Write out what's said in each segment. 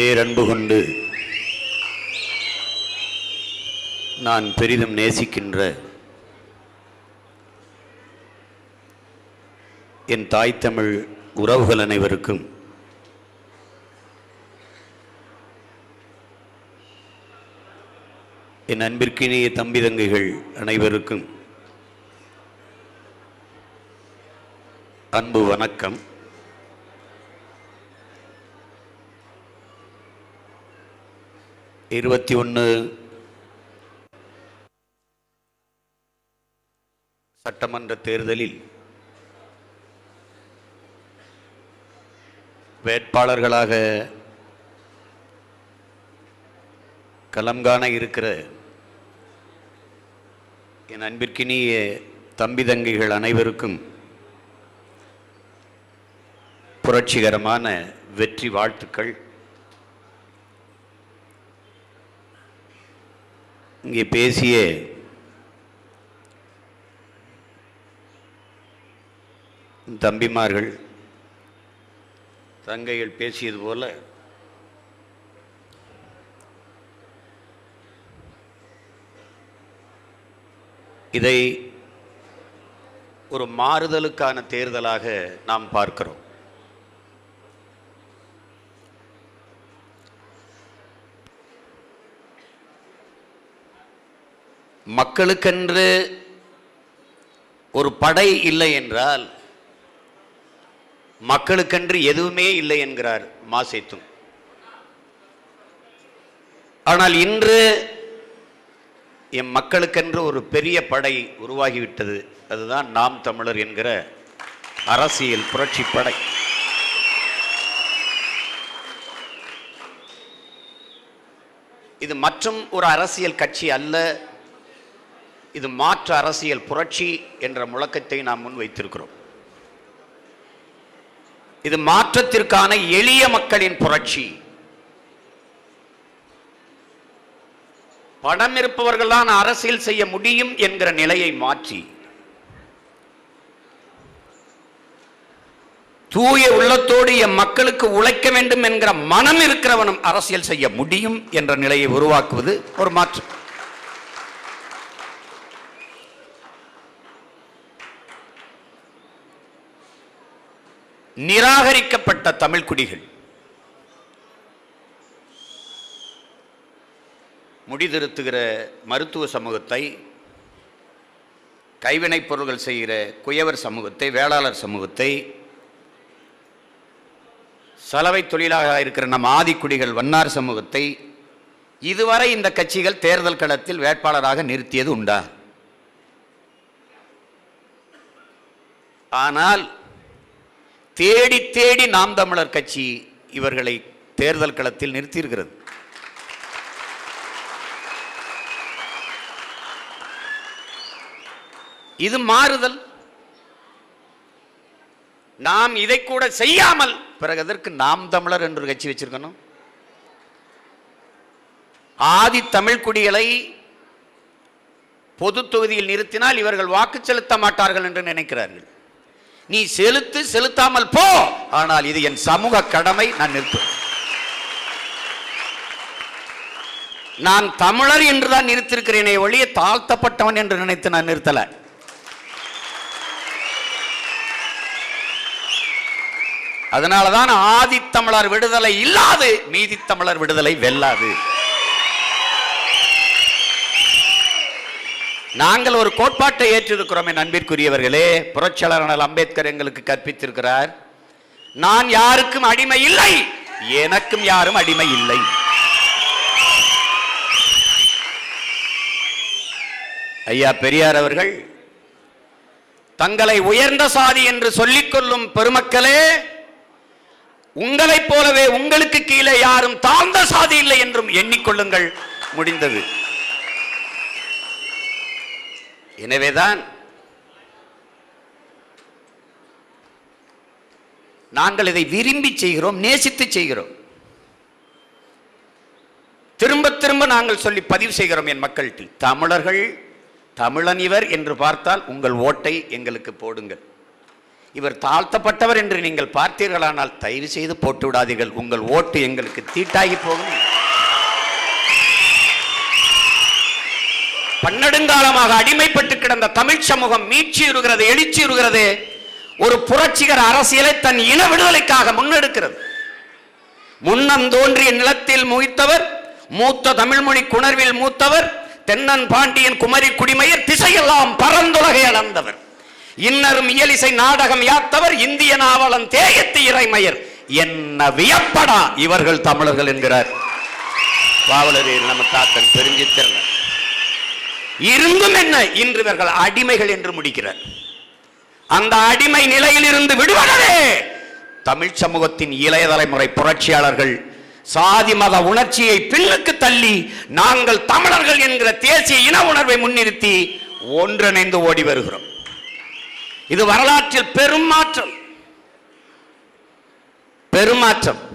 பேரன்பு கொண்டு நான் பெரிதும் நேசிக்கின்ற என் தாய் தமிழ் உறவுகள் அனைவருக்கும் என் அன்பிற்கினிய தம்பி தங்கைகள் அனைவருக்கும் அன்பு வணக்கம். இருபத்தி ஒன்று சட்டமன்ற தேர்தலில் வேட்பாளர்களாக களம் காண இருக்கிற என் அன்பிற்கினிய தம்பி தங்கைகள் அனைவருக்கும் புரட்சிகரமான வெற்றி வாழ்த்துக்கள். இங்கே பேசிய தம்பிமார்கள் தங்கைகள் பேசியது போல இதை ஒரு மாறுதலுக்கான தேர்தலாக நாம் பார்க்கிறோம். மக்களுக்கென்று ஒரு படை இல்லை என்றால் மக்களுக்கென்று எதுவுமே இல்லை என்கிறார் மாசேத்தும் ஆனால் இன்று எம் மக்களுக்கென்று ஒரு பெரிய படை உருவாகிவிட்டது. அதுதான் நாம் தமிழர் என்கிற அரசியல் புரட்சி படை. இது மற்றும் ஒரு அரசியல் கட்சி அல்ல இது மாற்று அரசியல் புரட்சி என்ற முழக்கத்தை நாம் முன் வைத்திருக்கிறோம் இது மாற்றத்திற்கான எளிய மக்களின் புரட்சி. பணம் இருப்பவர்கள்தான் அரசியல் செய்ய முடியும் என்கிற நிலையை மாற்றி. தூய உள்ளத்தோடு என் மக்களுக்கு உழைக்க வேண்டும் என்கிற மனம் இருக்கிறவனும் அரசியல் செய்ய முடியும் என்ற நிலையை உருவாக்குவது ஒரு மாற்றம் நிராகரிக்கப்பட்ட தமிழ் குடிகள். முடிதிருத்துகிற மருத்துவ சமூகத்தை கைவினைப் பொருள்கள் செய்கிற குயவர் சமூகத்தை வேளாளர் சமூகத்தை சலவை தொழிலாக இருக்கிற நம் ஆதிக்குடிகள் வன்னார் சமூகத்தை இதுவரை இந்த கட்சிகள் தேர்தல் களத்தில் வேட்பாளராக நிறுத்தியது உண்டா? ஆனால் தேடி தேடி நாம் தமிழர் கட்சி இவர்களை தேர்தல் களத்தில் நிறுத்தியிருக்கிறது. இது மாறுதல். நாம் இதை கூட செய்யாமல் பிறகு அதற்கு நாம் தமிழர் என்று ஒரு கட்சி வச்சிருக்கணும்? ஆதி தமிழ் குடிகளை பொது தொகுதியில் நிறுத்தினால் இவர்கள் வாக்கு செலுத்த மாட்டார்கள் என்று நினைக்கிறார்கள். நீ செலுத்து செலுத்தாமல் போ. ஆனால் இது என் சமூக கடமை நான் நிறுத்துவேன் நான் தமிழர் என்றுதான் நிறுத்திருக்கிறேனே ஒழிய தாழ்த்தப்பட்டவன் என்று நினைத்து நான் நிறுத்தல. அதனாலதான் ஆதித்தமிழர் விடுதலை இல்லாது மீதி தமிழர் விடுதலை வெல்லாது. நாங்கள் ஒரு கோட்பாட்டை ஏற்றிருக்கிறோம் என் அன்பிற்குரியவர்களே. புரட்சியாளர் அம்பேத்கர் எங்களுக்கு கற்பித்திருக்கிறார். நான் யாருக்கும் அடிமை இல்லை. எனக்கும் யாரும் அடிமை இல்லை. ஐயா பெரியார் அவர்கள் தங்களை உயர்ந்த சாதி என்று சொல்லிக்கொள்ளும் பெருமக்களே உங்களைப் போலவே உங்களுக்கு கீழே யாரும் தாழ்ந்த சாதி இல்லை என்றும் எண்ணிக்கொள்ளுங்கள் முடிந்தது. எனவேதான் நாங்கள் இதை விரும்பி செய்கிறோம் நேசித்து செய்கிறோம். திரும்ப திரும்ப நாங்கள் சொல்லி பதிவு செய்கிறோம் என் மக்கள்கிட்ட. தமிழர்கள் தமிழன் இவர் என்று பார்த்தால் உங்கள் ஓட்டை எங்களுக்கு போடுங்கள். இவர் தாழ்த்தப்பட்டவர் என்று நீங்கள் பார்த்தீர்களானால் தயவு செய்து போட்டு விடாதீர்கள். உங்கள் ஓட்டு எங்களுக்கு தீட்டாகி போகும். பன்னெடுங்காலமாக அடிமைப்பட்டு கிடந்த தமிழ் சமூகம் மீட்சியுறுகிறது இருக்கிறது ஒரு புரட்சிகர அரசியலை தன் இன விடுதலைக்காக முன்னெடுக்கிறது. முன்னம் தோன்றிய நிலத்தில் முகித்தவர் மூத்த தமிழ்மொழி குணர்வில் மூத்தவர் தென்னன் பாண்டியன் குமரி குடிமையர் திசையெல்லாம் பரந்துலகை அளந்தவர். இன்னரும் இயலிசை நாடகம் யாத்தவர் இந்திய நாவலன் தேயத்து இறைமையர். என்ன வியப்படா இவர்கள் தமிழர்கள் என்கிறார். பாவலரீர் நம்ம தாத்தன் பெருஞ்சித்திரன் இருந்தும் என்ன? இன்று இவர்கள் அடிமைகள் என்று முடிக்கிறார். அந்த அடிமை நிலையில் இருந்து விடுபடவே! தமிழ் சமூகத்தின் இளைய தலைமுறை புரட்சியாளர்கள் சாதி மத உணர்ச்சியை பின்னுக்கு தள்ளி நாங்கள் தமிழர்கள் என்கிற தேசிய இன உணர்வை முன்னிறுத்தி ஒன்றிணைந்து ஓடி வருகிறோம். இது வரலாற்றில் பெரும் மாற்றம். பெருமாற்றம்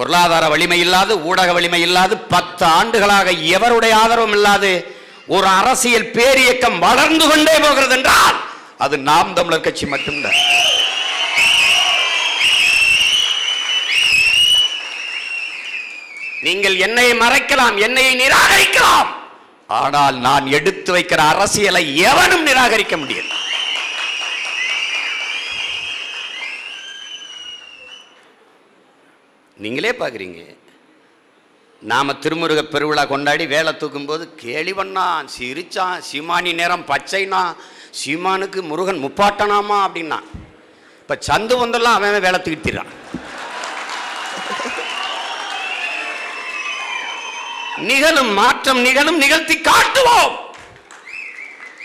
பொருளாதார வலிமை இல்லாது ஊடக வலிமை இல்லாது பத்து ஆண்டுகளாக எவருடைய ஆதரவும் இல்லாது ஒரு அரசியல் பேரியக்கம் வளர்ந்து கொண்டே போகிறது என்றால் அது நாம் தமிழர் கட்சி மட்டும்தான் நீங்கள் என்னை மறைக்கலாம் என்னை நிராகரிக்கலாம். ஆனால் நான் எடுத்து வைக்கிற அரசியலை எவனும் நிராகரிக்க முடியாது நீங்களே பார்க்குறீங்க. நாம திருமுருக பெருவிழா கொண்டாடி வேலை தூக்கும்போது கேலி பண்ணான் சிரிச்சான் சீமானி நேரம் பச்சைனா சீமானுக்கு முருகன் முப்பாட்டனாமா அப்படின்னா இப்போ சந்து வந்தெல்லாம் அவன் வேலை தூக்கிட்டான் நிகழும் மாற்றம் நிகழும் நிகழ்த்தி காட்டுவோம்.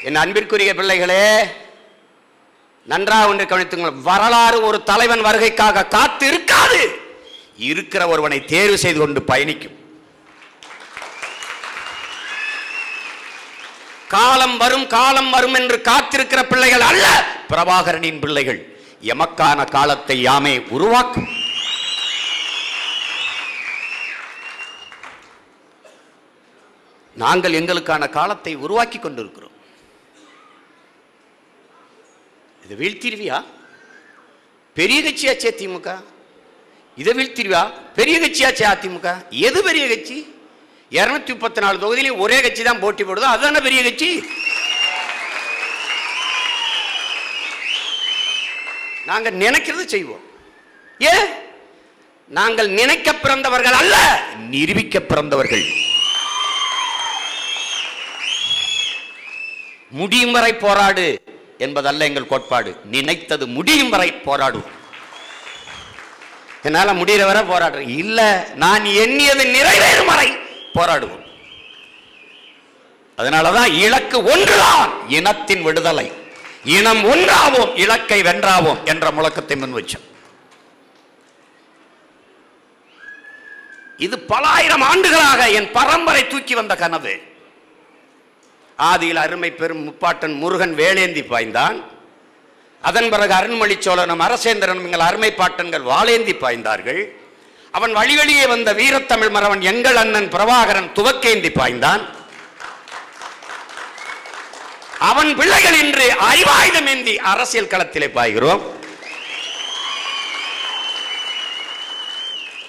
என் அன்பிற்குரிய பிள்ளைகளே நன்றாக ஒன்று கவனித்துங்கள் வரலாறு ஒரு தலைவன் வருகைக்காக காத்து இருக்கிற ஒருவனை தேர்வு செய்து கொண்டு பயணிக்கும். காலம் வரும் காலம் வரும் என்று காத்திருக்கிற பிள்ளைகள் அல்ல பிரபாகரனின் பிள்ளைகள். எமக்கான காலத்தை யாமே உருவாக்கும். நாங்கள் எங்களுக்கான காலத்தை உருவாக்கி கொண்டிருக்கிறோம். இது வீழ்த்திருவியா? பெரிய கட்சியாச்சே திமுக இதை வீழ்த்திருவியா பெரிய கட்சியாச்சே அதிமுக? எது பெரிய கட்சி? இருநூத்தி முப்பத்தி நாலு தொகுதியிலையும் ஒரே கட்சி தான் போட்டி போடுதோ அதுதானே பெரிய கட்சி? நாங்க நினைக்கிறது செய்வோம். ஏ? நாங்கள் நினைக்க பிறந்தவர்கள் அல்ல! நிரூபிக்க பிறந்தவர்கள். முடியும் வரை போராடு என்பதல்ல எங்கள் கோட்பாடு. நினைத்தது முடியும் வரை போராடுவோம் என்னால் முடிகிற வரை போராடுறேன் இல்லை நான் எண்ணியது நிறைவேறும் வரை போராடுவோம். அதனாலதான் இலக்கு ஒன்றுதான் இனத்தின் விடுதலை. இனம் ஒன்றாவோம் இலக்கை வென்றாவோம் என்ற முழக்கத்தை முன் வச்சோம். இது பல ஆயிரம் ஆண்டுகளாக என் பரம்பரை தூக்கி வந்த கனவு. ஆதியில் அருமை பெரும் முப்பாட்டன் முருகன் வேலேந்தி பாய்ந்தான். அதன் பிறகு அருண்மொழி சோழனும் அரசேந்திரனும் எங்கள் அருமை பாட்டன்கள் வாளேந்தி பாய்ந்தார்கள். அவன் வழி வழியே வந்த வீரத்தமிழ் மறவன் எங்கள் அண்ணன் பிரபாகரன் துவக்கேந்தி பாய்ந்தான். அவன் பிள்ளைகள் இன்று அறிவாயுதம் ஏந்தி அரசியல் களத்திலே பாய்கிறோம்.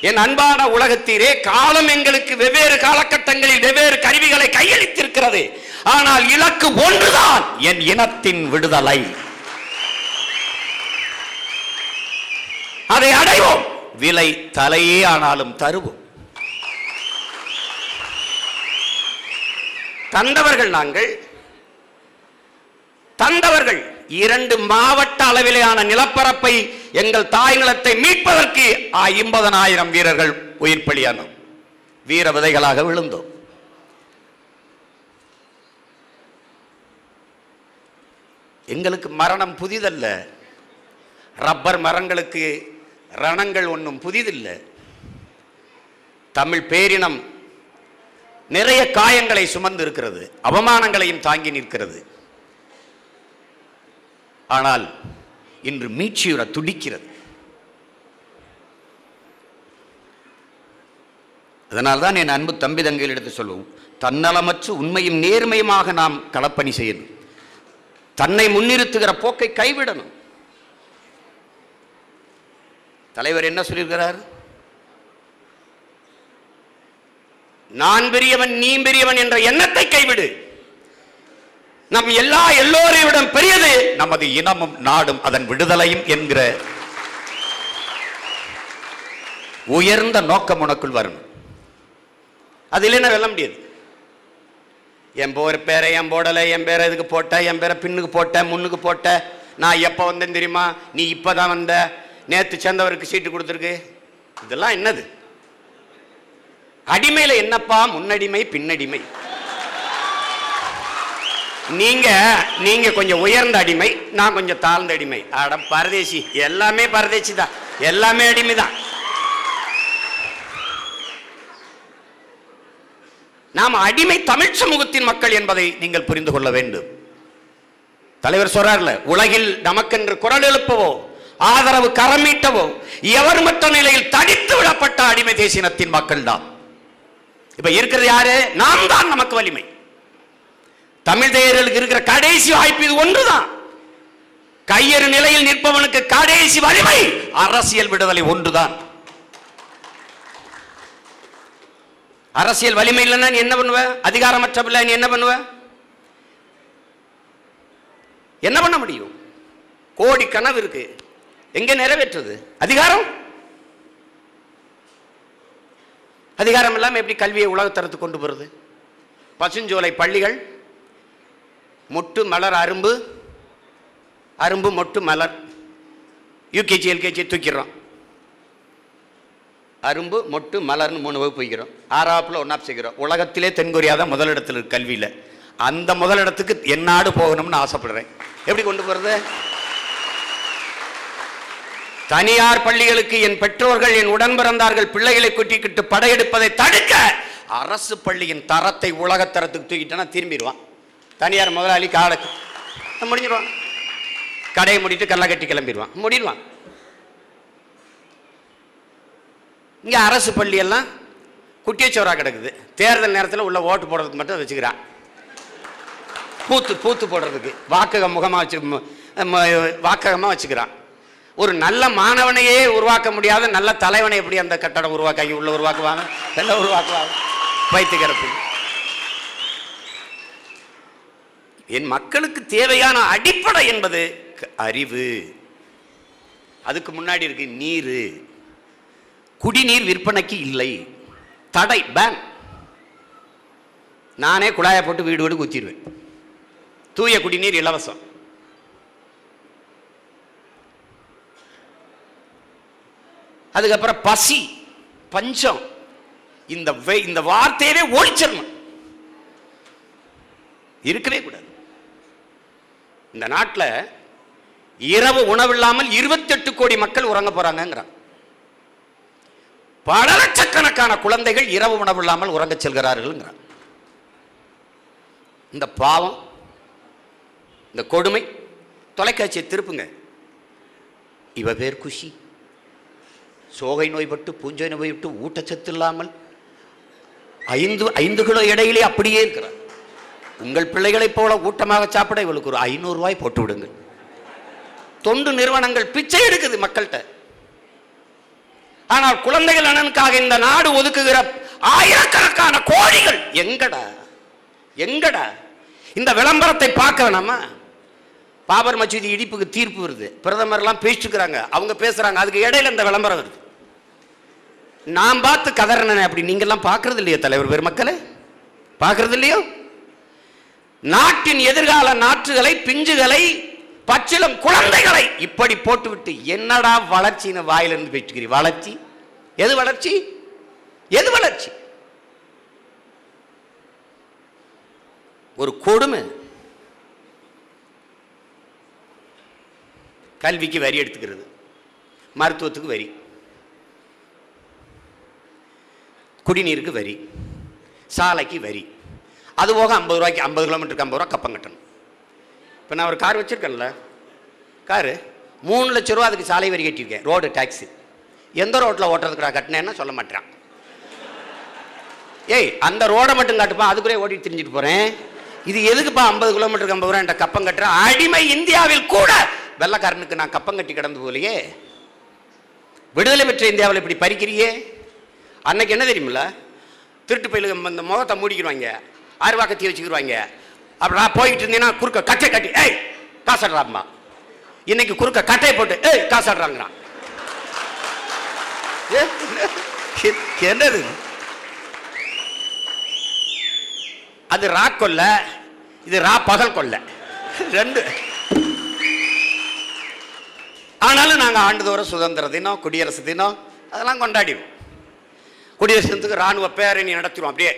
என் அன்பான உலகத்தீரே காலம் எங்களுக்கு வெவ்வேறு காலகட்டங்களில் வெவ்வேறு கருவிகளை கையளித்திருக்கிறது. ஆனால் இலக்கு ஒன்றுதான் என் இனத்தின் விடுதலை. அதை அடைவோம். விலை தலையே ஆனாலும் தருவோம். தந்தவர்கள் நாங்கள் தந்தவர்கள் இரண்டு மாவட்ட அளவிலான நிலப்பரப்பை எங்கள் தாய் நிலத்தை மீட்பதற்கு ஐம்பதனாயிரம் வீரர்கள் உயிர் பலியானோம் வீர விதைகளாக விழுந்தோம். எங்களுக்கு மரணம் புதிதல்ல. ரப்பர் மரங்களுக்கு ரணங்கள் ஒன்றும் புதிதில்லை. தமிழ் பேரினம் நிறைய காயங்களை சுமந்து இருக்கிறது அவமானங்களையும் தாங்கி நிற்கிறது. ஆனால் இன்று மீட்சியுற துடிக்கிறது. அதனால்தான் என் அன்பு தம்பி தங்கையில் எடுத்து சொல்லுவோம் தன்னலமற்று உண்மையும் நேர்மையுமாக நாம் களப்பணி செய்யணும். தன்னை முன்னிறுத்துகிற போக்கை கைவிடணும். தலைவர் என்ன சொல்லியிருக்கிறார்? நான் பெரியவன் நீ பெரியவன் என்ற எண்ணத்தை கைவிடு. நம் எல்லா எல்லோரையும் பெரியது. நமது இனமும் நாடும் அதன் விடுதலையும் என்கிற உயர்ந்த நோக்கம் உனக்குள் வரணும். அது இல்லைன்னா வெல்ல முடியாது? என் போர் பேரை என் போடலை என் பேரை இதுக்கு போட்ட என் பேரை பின்னுக்கு போட்ட முன்னுக்கு போட்ட நான் எப்போ வந்தேன் தெரியுமா? நீ இப்போ தான் வந்த. நேற்று சேர்ந்தவருக்கு சீட்டு கொடுத்துருக்கு. இதெல்லாம் என்னது? அடிமையில் என்னப்பா முன்னடிமை பின்னடிமை? நீங்க நீங்க கொஞ்சம் உயர்ந்த அடிமை நான் கொஞ்சம் தாழ்ந்த அடிமை. அட பரதேசி எல்லாமே பரதேசி தான் எல்லாமே அடிமை தான் நாம் அடிமை தமிழ் சமூகத்தின் மக்கள் என்பதை நீங்கள் புரிந்து கொள்ள வேண்டும். தலைவர் சொல்றார்ல உலகில் நமக்கென்று குரல் எழுப்பவோ ஆதரவு கரமீட்டவோ எவர் மற்ற நிலையில் தடித்து விடப்பட்ட அடிமை தேசினத்தின் மக்கள் தான் இப்ப இருக்கிறது யாரு? நாம் தான் நமக்கு வலிமை. தமிழ் தேயர்களுக்கு இருக்கிற கடைசி வாய்ப்பு இது ஒன்றுதான். கையறு நிலையில் நிற்பவனுக்கு கடைசி வலிமை அரசியல் விடுதலை ஒன்றுதான். அரசியல் வலிமை இல்லைன்னா நீ என்ன பண்ணுவ? அதிகாரமற்ற பிள்ளை நீ என்ன பண்ணுவ? என்ன பண்ண முடியும்? கோடி கனவு இருக்கு. எங்க நிறைவேற்றுது? அதிகாரம்? அதிகாரம் இல்லாமல் எப்படி கல்வியை உலகத்தரத்துக்கு கொண்டு போறது? பசுஞ்சோலை பள்ளிகள் மொட்டு மலர் அரும்பு அரும்பு மொட்டு மலர். UKG LKG தூக்கிடுறோம். அரும்பு மொட்டு மலர்னு மூணு வகுப்பு வைக்கிறோம். ஆறாப்பில் ஒன்றா செய்கிறோம் உலகத்திலே தென்கொரியா தான் முதலிடத்தில் இருக்கு கல்வியில். அந்த முதலிடத்துக்கு என்னாடு போகணும்னு ஆசைப்படுறேன். எப்படி கொண்டு போகிறது தனியார் பள்ளிகளுக்கு என் பெற்றோர்கள் என் உடன் பிறந்தார்கள் பிள்ளைகளை குட்டிக்கிட்டு படையெடுப்பதை தடுக்க அரசு பள்ளியின் தரத்தை உலகத்தரத்துக்கு தூக்கிட்டேன்னா திரும்பிடுவான். தனியார் முதலாளி காலக்கு முடிஞ்சிடுவான். கடையை முடிட்டு கல்லை கட்டி கிளம்பிடுவான். முடிடுவான். இங்கே அரசு பள்ளியெல்லாம் குட்டியச்சோரா கிடக்குது. தேர்தல் நேரத்தில் உள்ள ஓட்டு போடுறதுக்கு மட்டும் வச்சுக்கிறான். பூத்து பூத்து போடுறதுக்கு. வாக்கக முகமாக வச்சு வாக்ககமாக வச்சுக்கிறான். ஒரு நல்ல மாணவனையே உருவாக்க முடியாத நல்ல தலைவனை எப்படி அந்த கட்டடம் உருவாக்கி உள்ள உருவாக்குவாங்க? எல்லாம் உருவாக்குவாங்க. வைத்துக்கிறப்பு என் மக்களுக்கு தேவையான அடிப்படை என்பது க- அறிவு. அதுக்கு முன்னாடி இருக்கு நீர். குடிநீர் விற்பனைக்கு இல்லை. தடை பேன் நானே குழாயை போட்டு வீடு வீடு குத்திடுவேன். தூய குடிநீர் இலவசம். அதுக்கப்புறம் பசி பஞ்சம். இந்த இந்த வார்த்தையவே ஒழிச்சிடணும். இருக்கவே கூடாது. இந்த நாட்டில் இரவு உணவில்லாமல் இருபத்தெட்டு கோடி மக்கள் உறங்க போறாங்கங்கிறான் பல லட்சக்கணக்கான குழந்தைகள் இரவு உணவு இல்லாமல் உறங்க செல்கிறார்கள்ங்கிறான் இந்த பாவம் இந்த கொடுமை தொலைக்காட்சியை திருப்புங்க. இவ பேர் குஷி. சோகை நோய்பட்டு பூஞ்சை நோய்பட்டு ஊட்டச்சத்து இல்லாமல் ஐந்து ஐந்து கிலோ இடையிலே அப்படியே இருக்கிறார். உங்கள் பிள்ளைகளைப் போல ஊட்டமாக சாப்பிட இவளுக்கு ஒரு ஐநூறுரூவாய் போட்டு விடுங்கள். தொண்டு நிறுவனங்கள் பிச்சை எடுக்குது மக்கள்கிட்ட. ஆனால் குழந்தைகள் நலனுக்காக இந்த நாடு ஒதுக்குகிற ஆயிரக்கணக்கான கோடிகள் எங்கடா? எங்கடா? இந்த விளம்பரத்தை பார்க்க வேணாமா? பாபர் மசூதி இடிப்புக்கு தீர்ப்பு வருது. பிரதமர்லாம் பேசிட்டுக்கிறாங்க அவங்க பேசுறாங்க. அதுக்கு இடையில இந்த விளம்பரம் வருது. நான் பார்த்து கதறனே அப்படி நீங்கெல்லாம் பார்க்கறது இல்லையோ தலைவர் பெருமக்களே. பார்க்கறது இல்லையோ நாட்டின் எதிர்கால நாற்றுகளை பிஞ்சுகளை பச்சிலம் குழந்தைகளை இப்படி போட்டுவிட்டு என்னடா வளர்ச்சின்னு வாயிலிருந்து பேச்சுக்கிறீ? வளர்ச்சி? எது வளர்ச்சி? எது வளர்ச்சி? ஒரு கொடுமை. கல்விக்கு வரி எடுத்துக்கிறது. மருத்துவத்துக்கு வரி. குடிநீருக்கு வரி சாலைக்கு வரி. அது போக ஐம்பது ரூபாய்க்கு ஐம்பது கிலோமீட்டருக்கு ஐம்பது ரூபா கப்பம் கட்டணும். இப்போ நான் ஒரு கார் வச்சுருக்கேன்ல. காரு மூணு லட்ச ரூபா அதுக்கு சாலை வரி கட்டியிருக்கேன் ரோடு டேக்ஸி எந்த ரோட்டில் ஓட்டுறதுக்கு நான் கட்டினேன்னா சொல்ல மாட்டேறான். ஏய் அந்த ரோடை மட்டும் காட்டுப்பா அதுக்குள்ளே ஓட்டிட்டு திரிஞ்சுட்டு போகிறேன் இது எதுக்குப்பா ஐம்பது கிலோமீட்டருக்கு ஐம்பது ரூபா என்கிட்ட கப்பம் கட்டுறேன் அடிமை இந்தியாவில் கூட! வெள்ளக்காரனுக்கு நான் கப்பம் கட்டி கிடந்து போலையே விடுதலை பெற்ற இந்தியாவில் இப்படி பறிக்கிறியே? அன்னைக்கு என்ன தெரியுமில்ல? திருட்டு பயிலுக்கு இந்த முகத்தை மூடிக்கிடுவாங்க அருவா கத்தி வச்சுக்கிடுவாங்க அப்புறம் நான் போய்கிட்டு இருந்தேன்னா குறுக்க கட்டை கட்டி ஏய் காசாடுறாம்மா. இன்னைக்கு குறுக்க கட்டையை போட்டு ஏய் காசாடுறாங்கிறான். என்னது? அது ரா கொல்ல இது ரா பகல் கொல்ல. ரெண்டு. ஆனாலும் நாங்கள் ஆண்டுதோறும் சுதந்திர தினம் குடியரசு தினம் அதெல்லாம் கொண்டாடிவோம் குடியரசு தினத்துக்கு ராணுவ பேரணி நடத்திடுவோம் அப்படியே.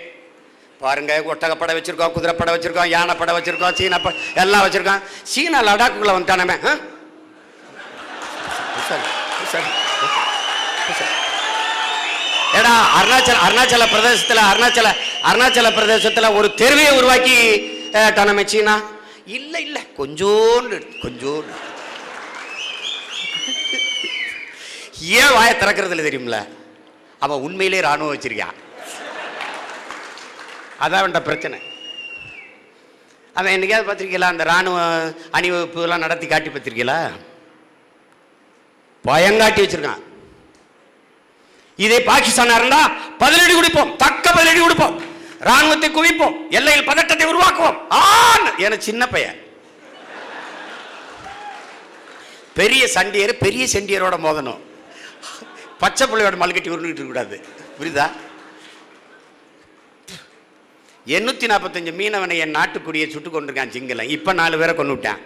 பாருங்க ஒட்டகப்படை வச்சிருக்கோம் குதிரைப்படை வச்சிருக்கோம் யானைப்படை வச்சிருக்கோம் சீனா படை எல்லாம் வச்சிருக்கோம். சீனா சரி, சரி. ஏடா அருணாச்சல அருணாச்சல பிரதேசத்துல அருணாச்சல அருணாச்சல பிரதேசத்துல ஒரு தெருவையை உருவாக்கி டானமே சீனா? இல்ல இல்ல கொஞ்சோண்டு கொஞ்சோண்டு. ஏன் வாயை திறக்கிறது இல்லை தெரியுமில அவன் உண்மையிலே ராணுவம் வச்சிருக்கான் அதான் அவன்கிட்ட பிரச்சனை. அவன் என்னைக்காவது பார்த்துருக்கீங்களா? அந்த இராணுவ அணிவகுப்புலாம் நடத்தி காட்டி பார்த்திருக்கீங்களா? பயங்காட்டி வச்சிருக்கான். இதே பாகிஸ்தானா இருந்தா பதிலடி கொடுப்போம். தக்க பதிலடி கொடுப்போம். ராணுவத்தை குவிப்போம். எல்லையில் பதட்டத்தை உருவாக்குவோம். ஆன்! என சின்ன பையன். பெரிய சண்டியர் பெரிய செண்டியரோட மோதணும். பச்சை பிள்ளையோட மல்கட்டி உருண்டுகிட்டு இருக்கக்கூடாது. புரியுதா? எண்ணூத்தி நாற்பத்தஞ்சு மீனவனை என் நாட்டுக்குடியை சுட்டு கொண்டிருக்கான் சிங்களம் இப்ப நாலு பேரை கொண்டுவிட்டான்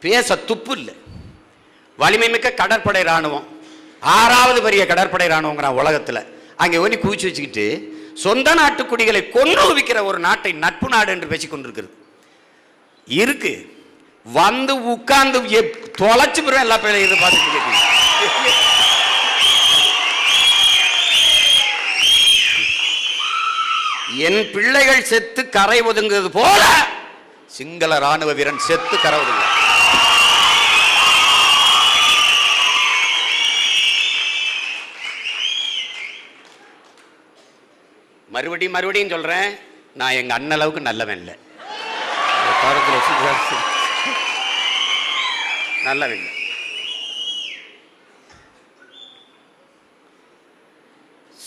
பேச துப்பு இல்லை. வலிமை மிக்க கடற்படை ராணுவம் ஆறாவது பெரிய கடற்படை ராணுவங்கிறான் உலகத்துல. அங்கே ஒனி குவிச்சு வச்சுக்கிட்டு சொந்த நாட்டுக்குடிகளை கொன்று குவிக்கிற ஒரு நாட்டை நட்பு நாடு என்று பேசி கொண்டிருக்கிறது. இருக்கு. வந்து உட்கார்ந்து எப்- தொலைச்சு போயிரும் எல்லா பேரையும் இதை பார்த்துட்டு கேட்டீங்க என் பிள்ளைகள் செத்து கரை ஒதுங்குறது போல சிங்கள ராணுவ வீரன் செத்து கரை ஒதுங்க மறுபடியும் மறுபடியும் சொல்றேன் நான் எங்க அண்ணன் அளவுக்கு நல்லவன் இல்லை. நல்லவன் இல்லை.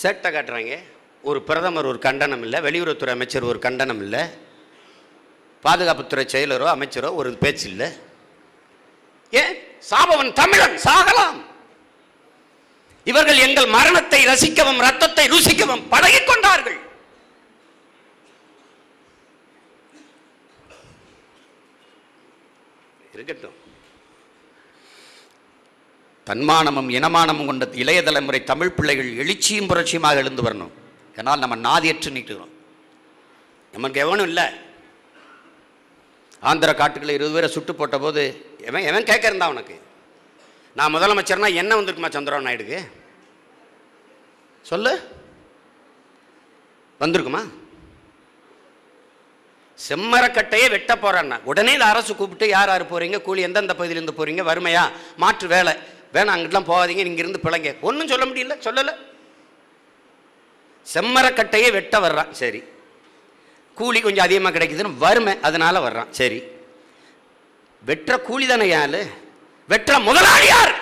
சேட்டை காட்டுறாங்க. ஒரு பிரதமர் ஒரு கண்டனம் இல்லை வெளியுறவுத்துறை அமைச்சர் ஒரு கண்டனம் இல்லை பாதுகாப்புத்துறை செயலரோ அமைச்சரோ ஒரு பேச்சு இல்லை. ஏன்? சாபவன் தமிழன் சாகலாம். இவர்கள் எங்கள் மரணத்தை ரசிக்கவும் ரத்தத்தை ருசிக்கவும் பழகி கொண்டார்கள். இருக்கட்டும். தன்மானமும் இனமானமும் கொண்ட இளைய தலைமுறை தமிழ் பிள்ளைகள் எழுச்சியும் புரட்சியுமாக எழுந்து வரணும். இதனால் நம்ம நாதியற்று நீட்டுகிறோம். நமக்கு எவனும் இல்லை. ஆந்திர காட்டுக்குள்ளே இருபது பேரை சுட்டு போட்ட போது எவன் எவன் கேட்கறந்தா இருந்தா உனக்கு? நான் முதலமைச்சர்னா என்ன வந்திருக்குமா சந்திரபாபு நாயுடுக்கு? சொல்லு. வந்திருக்குமா? செம்மரக்கட்டையே வெட்ட போகிறான்னா உடனே இந்த அரசு கூப்பிட்டு யார் யார் போகிறீங்க கூலி எந்தெந்த பகுதியிலேருந்து போகிறீங்க வறுமையா? மாற்று வேலை. வேணாம் அங்கிட்டலாம் போகாதீங்க இங்கேருந்து பிள்ளைங்க பிழைங்க. ஒன்றும் சொல்ல முடியல சொல்லலை. செம்மரக்கட்டையே வெட்ட வர்றான். சரி. கூலி கொஞ்சம் அதிகமாக கிடைக்குதுன்னு வறுமை அதனால் வர்றான். சரி. வெட்டுற கூலி தானே யாரு வெட்டுற முதலாளியார்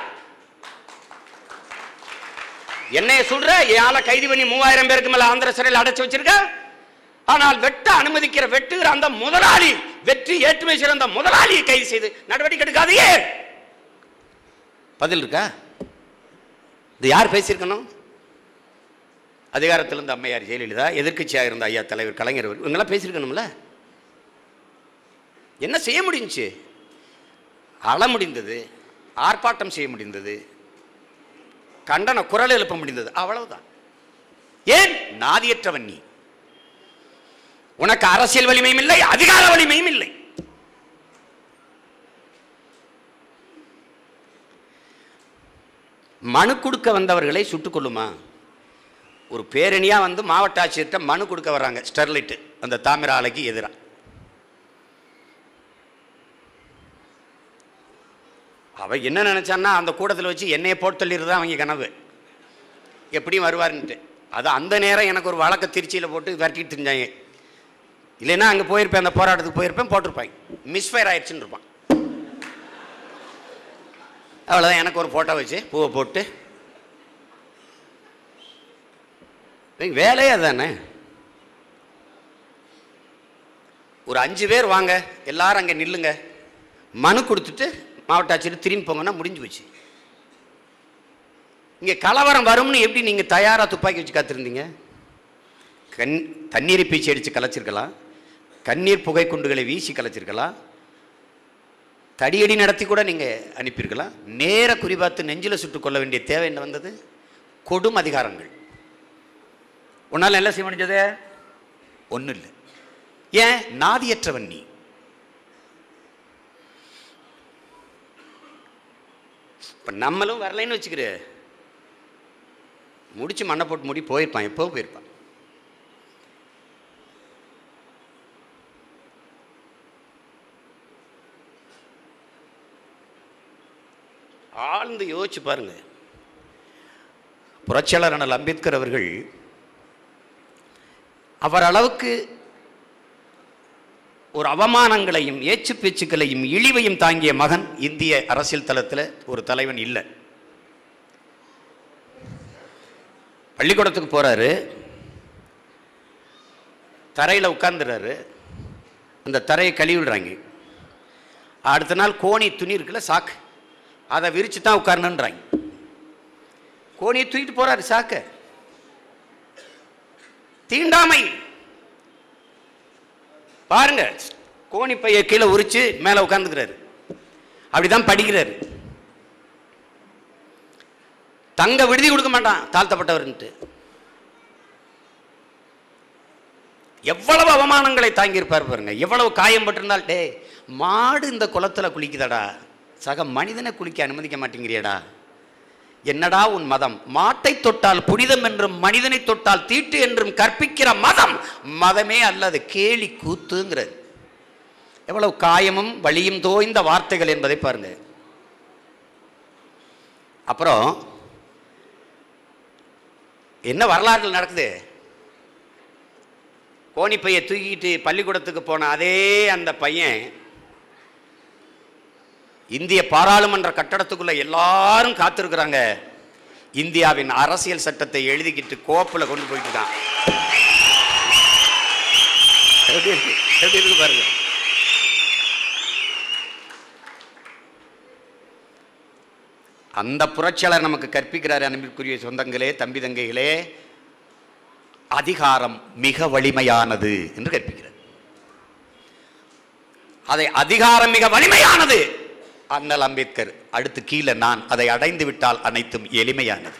என்னைய சொல்ற? என் ஆளை கைது பண்ணி மூவாயிரம் பேருக்கு மேல ஆந்திர சிறையில் அடைச்சு வச்சிருக்க? ஆனால் வெட்ட அனுமதிக்கிற வெட்டுகிற அந்த முதலாளி வெற்றி ஏற்றுமை சிறந்த முதலாளியை கைது செய்து நடவடிக்கை எடுக்காதையே பதில் இருக்கா? இது யார் பேசியிருக்கணும்? அதிகாரத்தில் இருந்த அம்மையார் ஜெயலலிதா எதிர்கட்சியாக இருந்த ஐயா தலைவர் கலைஞர் இவங்கெல்லாம் பேசியிருக்கணும்ல? என்ன செய்ய முடிஞ்சு அள முடிந்தது ஆர்ப்பாட்டம் செய்ய முடிந்தது கண்டன குரல் எழுப்ப முடிந்தது அவ்வளவுதான். ஏன்? நாதியற்றவன் நீ. உனக்கு அரசியல் வலிமையும் இல்லை அதிகார வலிமையும் இல்லை. மனு கொடுக்க வந்தவர்களை சுட்டுக் கொள்ளுமா ஒரு பேரணியாக வந்து மாவட்ட ஆட்சியர்கிட்ட மனு கொடுக்க வர்றாங்க ஸ்டெர்லைட் அந்த தாமிர ஆலைக்கு எதிராக அவள் என்ன நினச்சான்னா அந்த கூடத்தில் வச்சு என்னையை போட்டு தள்ளிடுறது அவங்க கனவு. எப்படியும் வருவாருன்ட்டு. அது அந்த நேரம் எனக்கு ஒரு வழக்க திருச்சியில் போட்டு விரட்டிட்டு இருந்தாங்க. இல்லைன்னா அங்கே போயிருப்பேன் அந்த போராட்டத்துக்கு போயிருப்பேன் போட்டிருப்பாங்க. மிஸ்ஃபயர் ஆயிடுச்சுன்னு இருப்பான். அவ்வளோதான் எனக்கு ஒரு ஃபோட்டோ வச்சு பூவை போட்டு ஏய், வேலையே தானே? ஒரு அஞ்சு பேர் வாங்க எல்லாரும் அங்கே நில்லுங்க. மனு கொடுத்துட்டு மாவட்ட ஆட்சியர் திரும்பி போங்கன்னா முடிஞ்சு போச்சு. இங்கே கலவரம் வரும்னு எப்படி நீங்கள் தயாராக துப்பாக்கி வச்சு காத்திருந்தீங்க? கண் தண்ணீரை பீச்சி அடித்து கலைச்சிருக்கலாம். கண்ணீர் புகை குண்டுகளை வீசி கலைச்சிருக்கலாம். தடியடி நடத்தி கூட நீங்கள் அனுப்பியிருக்கலாம். நேர குறிபார்த்து நெஞ்சில் சுட்டுக்கொள்ள வேண்டிய தேவை என்ன வந்தது? கொடும் அதிகாரங்கள். உன்னால் என்ன செய்ய முடிஞ்சது? ஒன்றும் இல்லை ஏன்? நாதியற்றவன் நீ. இப்போ நம்மளும் வரலைன்னு வச்சுக்கிற. முடிச்சு மண்ணை போட்டு முடி போயிருப்பான் எப்போ போயிருப்பான்? ஆழ்ந்து யோசிச்சு பாருங்க. புரட்சியாளர் அண்ணல் அம்பேத்கர் அவர்கள் அவர் அளவுக்கு ஒரு அவமானங்களையும் ஏச்சு பேச்சுக்களையும் இழிவையும் தாங்கிய மகன் இந்திய அரசியல் தளத்தில் ஒரு தலைவன் இல்லை. பள்ளிக்கூடத்துக்கு போகிறாரு தரையில் உட்காந்துடுறாரு அந்த தரையை கழுவி விடுறாங்க. அடுத்த நாள் கோணி துணி இருக்குல்ல சாக்கு. அதை விரித்து தான் உட்காரணுன்றாங்க. கோணியை தூக்கிட்டு போகிறாரு சாக்க. தீண்டாமை. பாருங்க கோணி பைய கீழே உரிச்சு மேலே உட்காந்துக்கிறாரு அப்படிதான் படிக்கிறாரு. தங்க விடுதி கொடுக்க மாட்டான் தாழ்த்தப்பட்டவர்ன்ட்டு. எவ்வளவு அவமானங்களை தாங்கியிருப்பார் பாருங்க. எவ்வளவு காயம் பட்டிருந்தால் டே மாடு இந்த குளத்துல குளிக்குதாடா. சக மனிதனை குளிக்க அனுமதிக்க மாட்டேங்கிறியடா. என்னடா உன் மதம்? மாட்டை தொட்டால் புனிதம் என்றும் மனிதனை தொட்டால் தீட்டு என்றும் கற்பிக்கிற மதம்? மதமே அல்லது கேலி கூத்துங்கிறது. எவ்வளவு காயமும் வலியும் தோய்ந்த வார்த்தைகள் என்பதை பாருங்க. அப்புறம் என்ன வரலாறுகள் நடக்குது? கோணிப்பையை தூக்கிட்டு பள்ளிக்கூடத்துக்கு போன அதே அந்த பையன் இந்திய பாராளுமன்ற கட்டடத்துக்குள்ள எல்லாரும் காத்திருக்கிறாங்க. இந்தியாவின் அரசியல் சட்டத்தை எழுதிக்கிட்டு கோப்புல கொண்டு போயிட்டு தான் எப்படி இருக்கு பாருங்க. அந்த புரட்சியாளர் நமக்கு கற்பிக்கிறார் அன்பிற்குரிய சொந்தங்களே தம்பி தங்கைகளே. அதிகாரம் மிக வலிமையானது என்று கற்பிக்கிறார். அதை அதிகாரம் மிக வலிமையானது அண்ணல் அம்பேத்கர் அடுத்து கீழே நான் அதை அடைந்து விட்டால் அனைத்தும் எளிமையானது.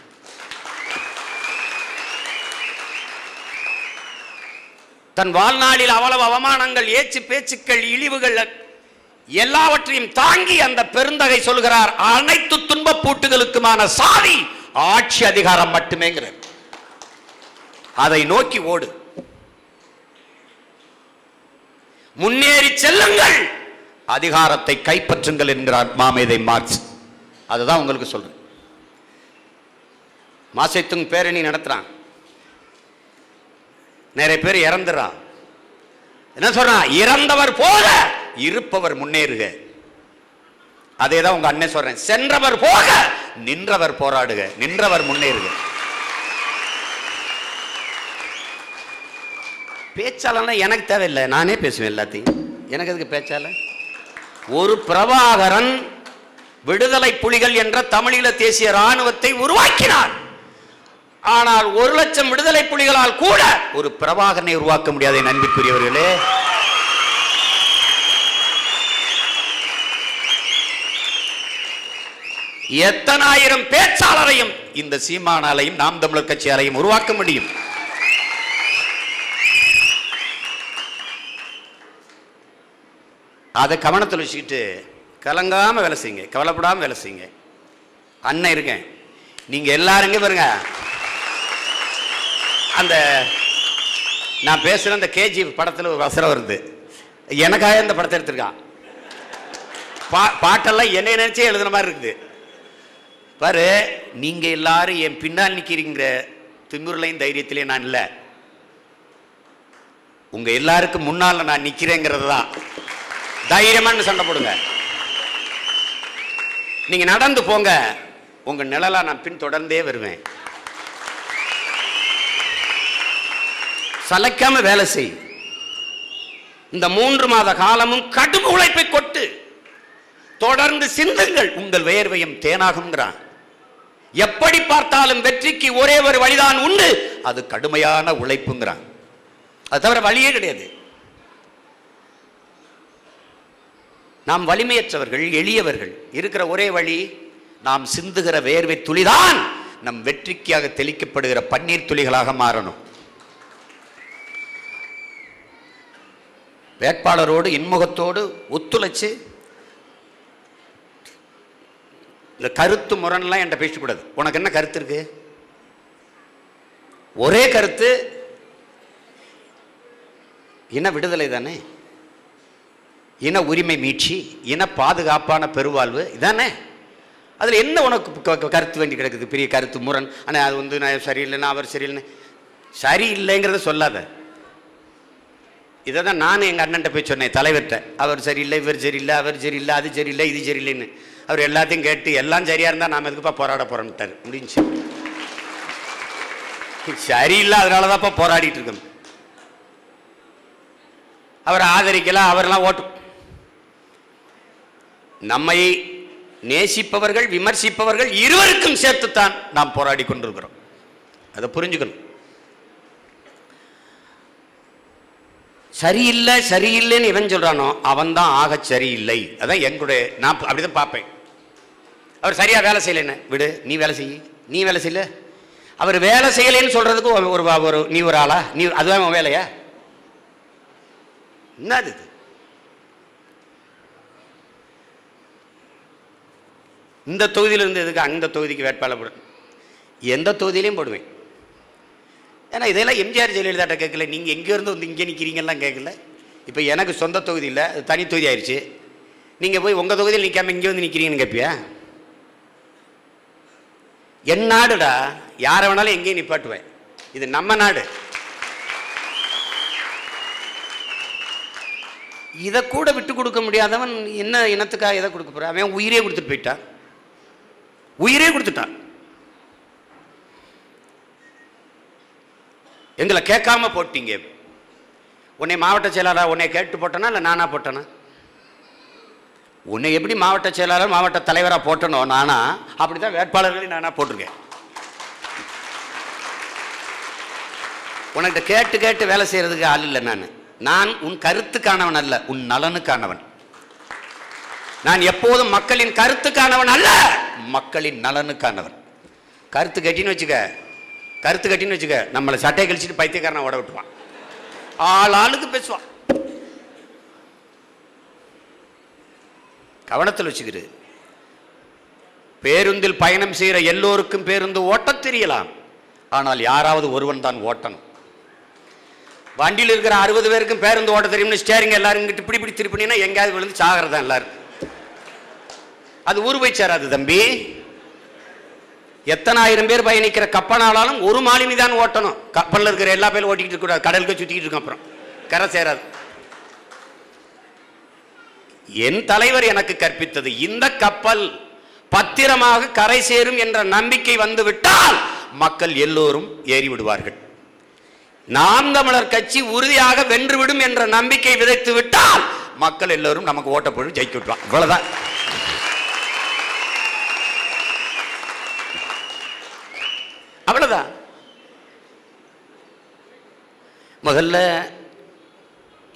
தன் வாழ்நாளில் அவ்வளவு அவமானங்கள் ஏச்சு பேச்சுக்கள் இழிவுகள் எல்லாவற்றையும் தாங்கி அந்த பெருந்தகை சொல்கிறார் அனைத்து துன்பப் பூட்டுகளுக்குமான சாதி ஆட்சி அதிகாரம் மட்டுமேங்கிறது அதை நோக்கி ஓடு. முன்னேறி செல்லுங்கள். அதிகாரத்தை கைப்பற்றுங்கள் என்கிறார் மாமேதை மார்க்ஸ். அதுதான் உங்களுக்கு சொல்றேன். மாசைத்துங் பேரணி நடத்துறான். நிறைய பேர் இறந்துறான் என்ன சொல்றான் இறந்தவர் போக இருப்பவர் முன்னேறுக. அதே தான் உங்க அண்ணன் சொல்றேன். சென்றவர் போக நின்றவர் போராடுக. நின்றவர் முன்னேறுக. பேச்சாளர்னா எனக்கு தேவையில்லை. நானே பேசுவேன் எல்லாத்தையும். எனக்கு எதுக்கு பேச்சாளர்? ஒரு பிரபாகரன் விடுதலை புலிகள் என்ற தமிழீழ தேசிய ராணுவத்தை உருவாக்கினார் ஆனால் ஒரு லட்சம் விடுதலை புலிகளால் கூட ஒரு பிரபாகரனை உருவாக்க முடியாத என் எத்தனாயிரம் பேச்சாளரையும் இந்த சீமானாலையும் நாம் தமிழர் கட்சியாலையும் உருவாக்க முடியும். அதை கவனத்தில் வச்சுக்கிட்டு கலங்காமல் வேலை செய்யுங்க. கவலைப்படாமல் வேலை செய்யுங்க. அண்ணன் இருக்கேன். நீங்கள் எல்லாரும் இங்க பாருங்க. அந்த நான் பேசுகிற அந்த கேஜி படத்தில் ஒரு வசரம் வருது. எனக்காக இந்த படத்தை எடுத்திருக்கான். பா பாட்டெல்லாம் என்னை நினச்சே எழுதுன மாதிரி இருக்குது. பாரு நீங்கள் எல்லாரும் என் பின்னால் நிற்கிறீங்கிற திமிர்லையும் தைரியத்திலையும் நான் இல்லை. உங்கள் எல்லாருக்கும் முன்னால் நான் நிற்கிறேங்கிறது தான். தைரியமான சண்டை போடுங்க. நீங்க நடந்து போங்க உங்க நிழலா நான் பின் தொடர்ந்தே வருவேன். சலைக்காம வேலை செய். இந்த மூன்று மாத காலமும் கடும் உழைப்பை கொட்டு. தொடர்ந்து சிந்துங்கள் உங்கள் வேர்வையும் தேனாகுங்கிறான் எப்படி பார்த்தாலும் வெற்றிக்கு ஒரே ஒரு வழிதான் உண்டு அது கடுமையான உழைப்புங்கிறான். அது தவிர வழியே கிடையாது. நாம் வலிமையற்றவர்கள் எளியவர்கள். இருக்கிற ஒரே வழி நாம் சிந்துகிற வேர்வை துளிதான் நம் வெற்றிக்காக தெளிக்கப்படுகிற பன்னீர் துளிகளாக மாறணும். வேட்பாளரோடு இன்முகத்தோடு ஒத்துழைச்சு இந்த கருத்து முரண்லாம் என்கிட்ட பேசக்கூடாது. உனக்கு என்ன கருத்து இருக்கு? ஒரே கருத்து என்ன விடுதலை தானே? இன உரிமை மீட்சி இன பாதுகாப்பான பெருவாழ்வு இதானே? அதில் என்ன உனக்கு க- கருத்து வேண்டி கிடக்குது பெரிய கருத்து முரண்? ஆனால் அது வந்து நான் சரியில்லைன்னா அவர் சரியில்லைன்னு சரியில்லைங்கிறத சொல்லாத. இதை தான் நானும் எங்கள் அண்ணன்ட்ட போய் சொன்னேன் தலைவர்கிட்ட. அவர் சரியில்லை இவர் சரியில்லை அவர் சரியில்லை அது சரியில்லை இது சரியில்லைன்னு. அவர் எல்லாத்தையும் கேட்டு எல்லாம் சரியாக இருந்தால் நாம் எதுக்குப்பா போராட போகிறோம்ட்டார் முடிஞ்சு. சரியில்லை அதனால தான்ப்பா போராடிட்டு இருக்கோம். அவரை ஆதரிக்கலாம் அவரெல்லாம் ஓட்டு நம்மை நேசிப்பவர்கள் விமர்சிப்பவர்கள் இருவருக்கும் சேர்த்துத்தான் நாம் போராடி கொண்டிருக்கிறோம். அதை புரிஞ்சுக்கணும். சரியில்லை சரியில்லைன்னு இவன் சொல்கிறானோ அவன் தான் ஆக சரியில்லை. அதான் எங்களுடைய நான் அப்படி அப்படிதான் பார்ப்பேன். அவர் சரியாக வேலை செய்யலைன்னு. விடு நீ வேலை செய்ய நீ வேலை செய்யல? அவர் வேலை செய்யலைன்னு சொல்கிறதுக்கு ஒரு- ஒரு நீ ஒரு ஆளா? நீ அதுதான் வேலையா? என்னது இது? இந்த தொகுதியிலேருந்து எதுக்கு அந்த தொகுதிக்கு வேட்பாளர் போடு? எந்த தொகுதியிலையும் போடுவேன். ஏன்னா இதெல்லாம் எம்ஜிஆர் ஜெயலலிதாட்ட கேட்கல. நீங்கள் எங்கேருந்து வந்து இங்கே நிற்கிறீங்கலாம் கேட்கல. இப்போ எனக்கு சொந்த தொகுதி இல்லை அது தனி தொகுதி ஆயிடுச்சு நீங்கள் போய் உங்கள் தொகுதியில் நிற்காம இங்கே வந்து நிற்கிறீங்கன்னு கேட்பியா என் நாடுடா யாரை வேணாலும் எங்கேயும் நிப்பாட்டுவேன். இது நம்ம நாடு. இதை கூட விட்டு கொடுக்க முடியாதவன் என்ன இனத்துக்காக இதை கொடுக்க போகிறான் அவன் உயிரே கொடுத்துட்டு போயிட்டான். உயிரே கொடுத்துட்டான் எங்களை கேட்காம போட்டீங்க. உன்னை மாவட்ட செயலாளர் உன்னை கேட்டு போட்டனா இல்லை நானா போட்டனா? உன்னை எப்படி மாவட்ட செயலாளர் மாவட்ட தலைவராக போட்டனோ நானா அப்படிதான் வேட்பாளர்களையும் நானாக போட்டிருக்கேன். உனக்கிட்ட கேட்டு கேட்டு வேலை செய்கிறதுக்கு ஆள் இல்லை நான். நான் உன் கருத்துக்கானவன் அல்ல உன் நலனுக்கானவன். நான் எப்போதும் மக்களின் கருத்துக்கானவன் அல்ல. மக்களின் நலனுக்கானவன். கருத்து கட்டின்னு வச்சுக்க கருத்து கட்டின்னு வச்சுக்க நம்மளை சட்டை கழிச்சிட்டு பைத்தியக்காரனை ஓட விட்டுருவான். ஆள் ஆளுக்கு பேசுவான். கவனத்தில் வச்சுக்கிரு பேருந்தில் பயணம் செய்கிற எல்லோருக்கும் பேருந்து ஓட்டத் தெரியலாம். ஆனால் யாராவது ஒருவன் தான் ஓட்டணும். வண்டியில் இருக்கிற அறுபது பேருக்கும் பேருந்து ஓட்ட தெரியும்னு ஸ்டேரிங் எல்லாரும் இங்கிட்டு இப்படி இப்படி திருப்பினீங்கன்னா எங்கேயாவது விழுந்து சாகிறதா எல்லாரும். அது ஊர் போய் சேராது தம்பி. எத்தனாயிரம் பேர் பயணிக்கிற கப்பனாலும் ஒரு மாலுமி தான் ஓட்டணும். கப்பலில் இருக்கிற எல்லா பேரும் ஓட்டிக்கிட்டு இருக்கக்கூடாது. கடலுக்கு சுற்றிக்கிட்டு இருக்கோம் அப்புறம். கரை சேராது. என் தலைவர் எனக்கு கற்பித்தது இந்த கப்பல் பத்திரமாக கரை சேரும் என்ற நம்பிக்கை வந்துவிட்டால் மக்கள் எல்லோரும் ஏறி விடுவார்கள் நாம் தமிழர் கட்சி உறுதியாக வென்றுவிடும் என்ற நம்பிக்கை விதைத்து விட்டால் மக்கள் எல்லோரும் நமக்கு ஓட்ட போட்டு ஜெயிக்க விட்டுவான் இவ்வளவுதான். அவ்வளவுதான் முதல்ல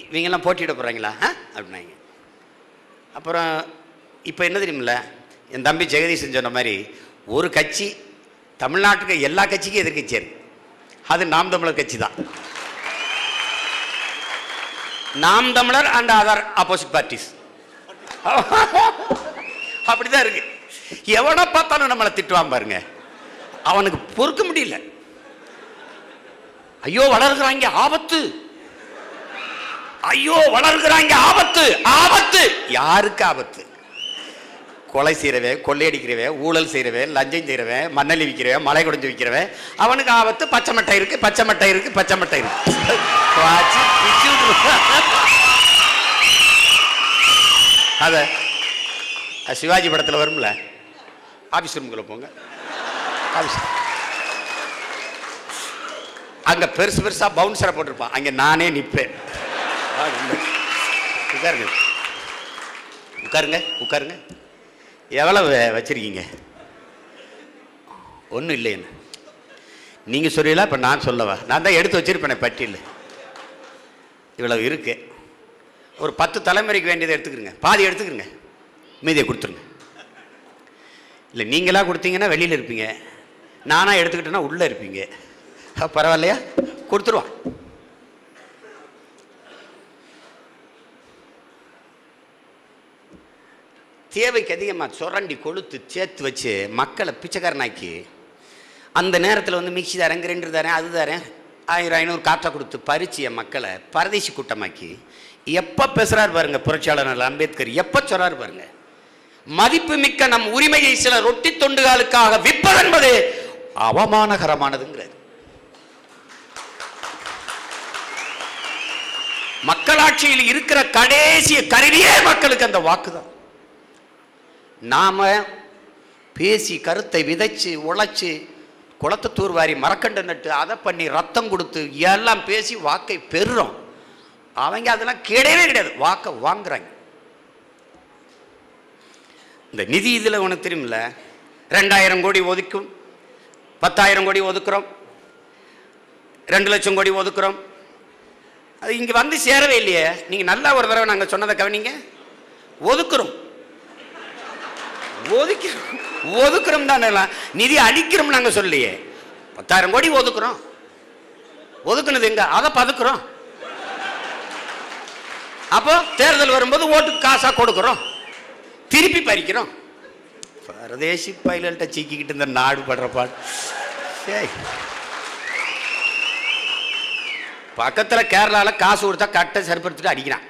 இவங்கெல்லாம் போட்டியிட போகிறாங்களா அப்படின்னாங்க. அப்புறம் இப்போ என்ன தெரியுமில்ல? என் தம்பி ஜெகதீஷன் சொன்ன மாதிரி ஒரு கட்சி தமிழ்நாட்டுக்கு எல்லா கட்சிக்கும் எதிர்க்கட்சி அது நாம் தமிழர் கட்சி தான் நாம் தமிழர் அண்ட் அதர் ஆப்போசிட் பார்ட்டிஸ் அப்படிதான் இருக்கு. எவனை பார்த்தாலும் நம்மளை திட்டுவான் பாருங்க. அவனுக்கு பொறுக்க முடியல. ஐயோ வளர்கிறாங்க ஆபத்து. ஐயோ வளர்கிறாங்க ஆபத்து ஆபத்து. யாருக்கு ஆபத்து? கொலை செய்கிறவன் கொள்ளையடிக்கிறவன் ஊழல் செய்கிறவன் லஞ்சம் செய்கிறவன் மண்ணலி விற்கிறவன் மலை குடிஞ்சு விற்கிறவன் அவனுக்கு ஆபத்து பச்சை மட்டை இருக்கு பச்சை மட்டை இருக்கு பச்சை மட்டை இருக்கு. அத சிவாஜி படத்தில் வரும்ல? ஆபீஸ் ரூமுக்குள்ள போங்க. ஆபீஸ் அங்க பெருசு பெருசா பவுன்சரை போட்டிருப்பான். அங்க நானே நிற்பேன் உட்காருங்க. உட்காருங்க உட்காருங்க. எவ்வளவு வச்சிருக்கீங்க? ஒன்றும் இல்லைன்னு நீங்கள் சொல்லல இப்போ நான் சொல்லவா? நான் தான் எடுத்து வச்சிருப்பேன் பட்டியல். இவ்வளவு இருக்கு. ஒரு பத்து தலைமுறைக்கு வேண்டியதை எடுத்துக்கிறங்க. பாதி எடுத்துக்கிறங்க. மீதியை கொடுத்துருங்க. இல்லை நீங்களாக கொடுத்தீங்கன்னா வெளியில் இருப்பீங்க. நானாக எடுத்துக்கிட்டேன்னா உள்ளே இருப்பீங்க. பரவாயில்லையா? கொடுத்துருவான் தேவைக்கு அதிகமாக சுரண்டி கொளுத்து சேர்த்து வச்சு மக்களை பிச்சைக்காரனாக்கி அந்த நேரத்தில் வந்து மிக்சி தரேன் கிரைண்டர் தரேன் அது தரேன் ஆயிரம் ஐநூறு காற்றை கொடுத்து பறிச்சு என் மக்களை பரதேசி கூட்டமாக்கி எப்போ பேசுகிறார் பாருங்க புரட்சியாளர் அம்பேத்கர் எப்போ சொல்கிறார் பாருங்கள் மதிப்பு மிக்க நம் உரிமையை சில ரொட்டி தொண்டுகளுக்காக விற்பதென்பது அவமானகரமானதுங்கிறார் மக்களாட்சியில் இருக்கிற கடைசி கருவியே மக்களுக்கு அந்த வாக்குதான். நாம பேசி கருத்தை விதைச்சு உழைச்சு குளத்தை தூர்வாரி மரக்கண்டு நட்டு அதை பண்ணி ரத்தம் கொடுத்து எல்லாம் பேசி வாக்கை பெறுறோம். அவங்க அதெல்லாம் கிடையவே கிடையாது. வாக்கை வாங்குறாங்க. இந்த நிதி இதில் உனக்கு தெரியுமில்ல? ரெண்டாயிரம் கோடி ஒதுக்கும். பத்தாயிரம் கோடி ஒதுக்குறோம். ரெண்டு லட்சம் கோடி ஒதுக்குறோம். அது இங்கே வந்து சேரவே இல்லையே. நீங்கள் நல்லா ஒரு தடவை நாங்கள் சொன்னதை கவனிங்க. ஒதுக்குறோம். ஒதுக்கிறோம். ஒதுக்குறோம் தானே நிதி அளிக்கிறோம் நாங்கள் சொல்லியே பத்தாயிரம் கோடி ஒதுக்குறோம். ஒதுக்குனது எங்க? அதை பதுக்குறோம். அப்போ தேர்தல் வரும்போது ஓட்டுக்கு காசா கொடுக்குறோம். திருப்பி பறிக்கிறோம். பரதேசி பயில்கிட்ட சிக்கிக்கிட்டு இந்த நாடு படுற பாடு சரி பக்கத்தில் கேரளாவில் காசு கொடுத்தா கட்டை சரிப்படுத்திட்டு அடிக்கிறான்.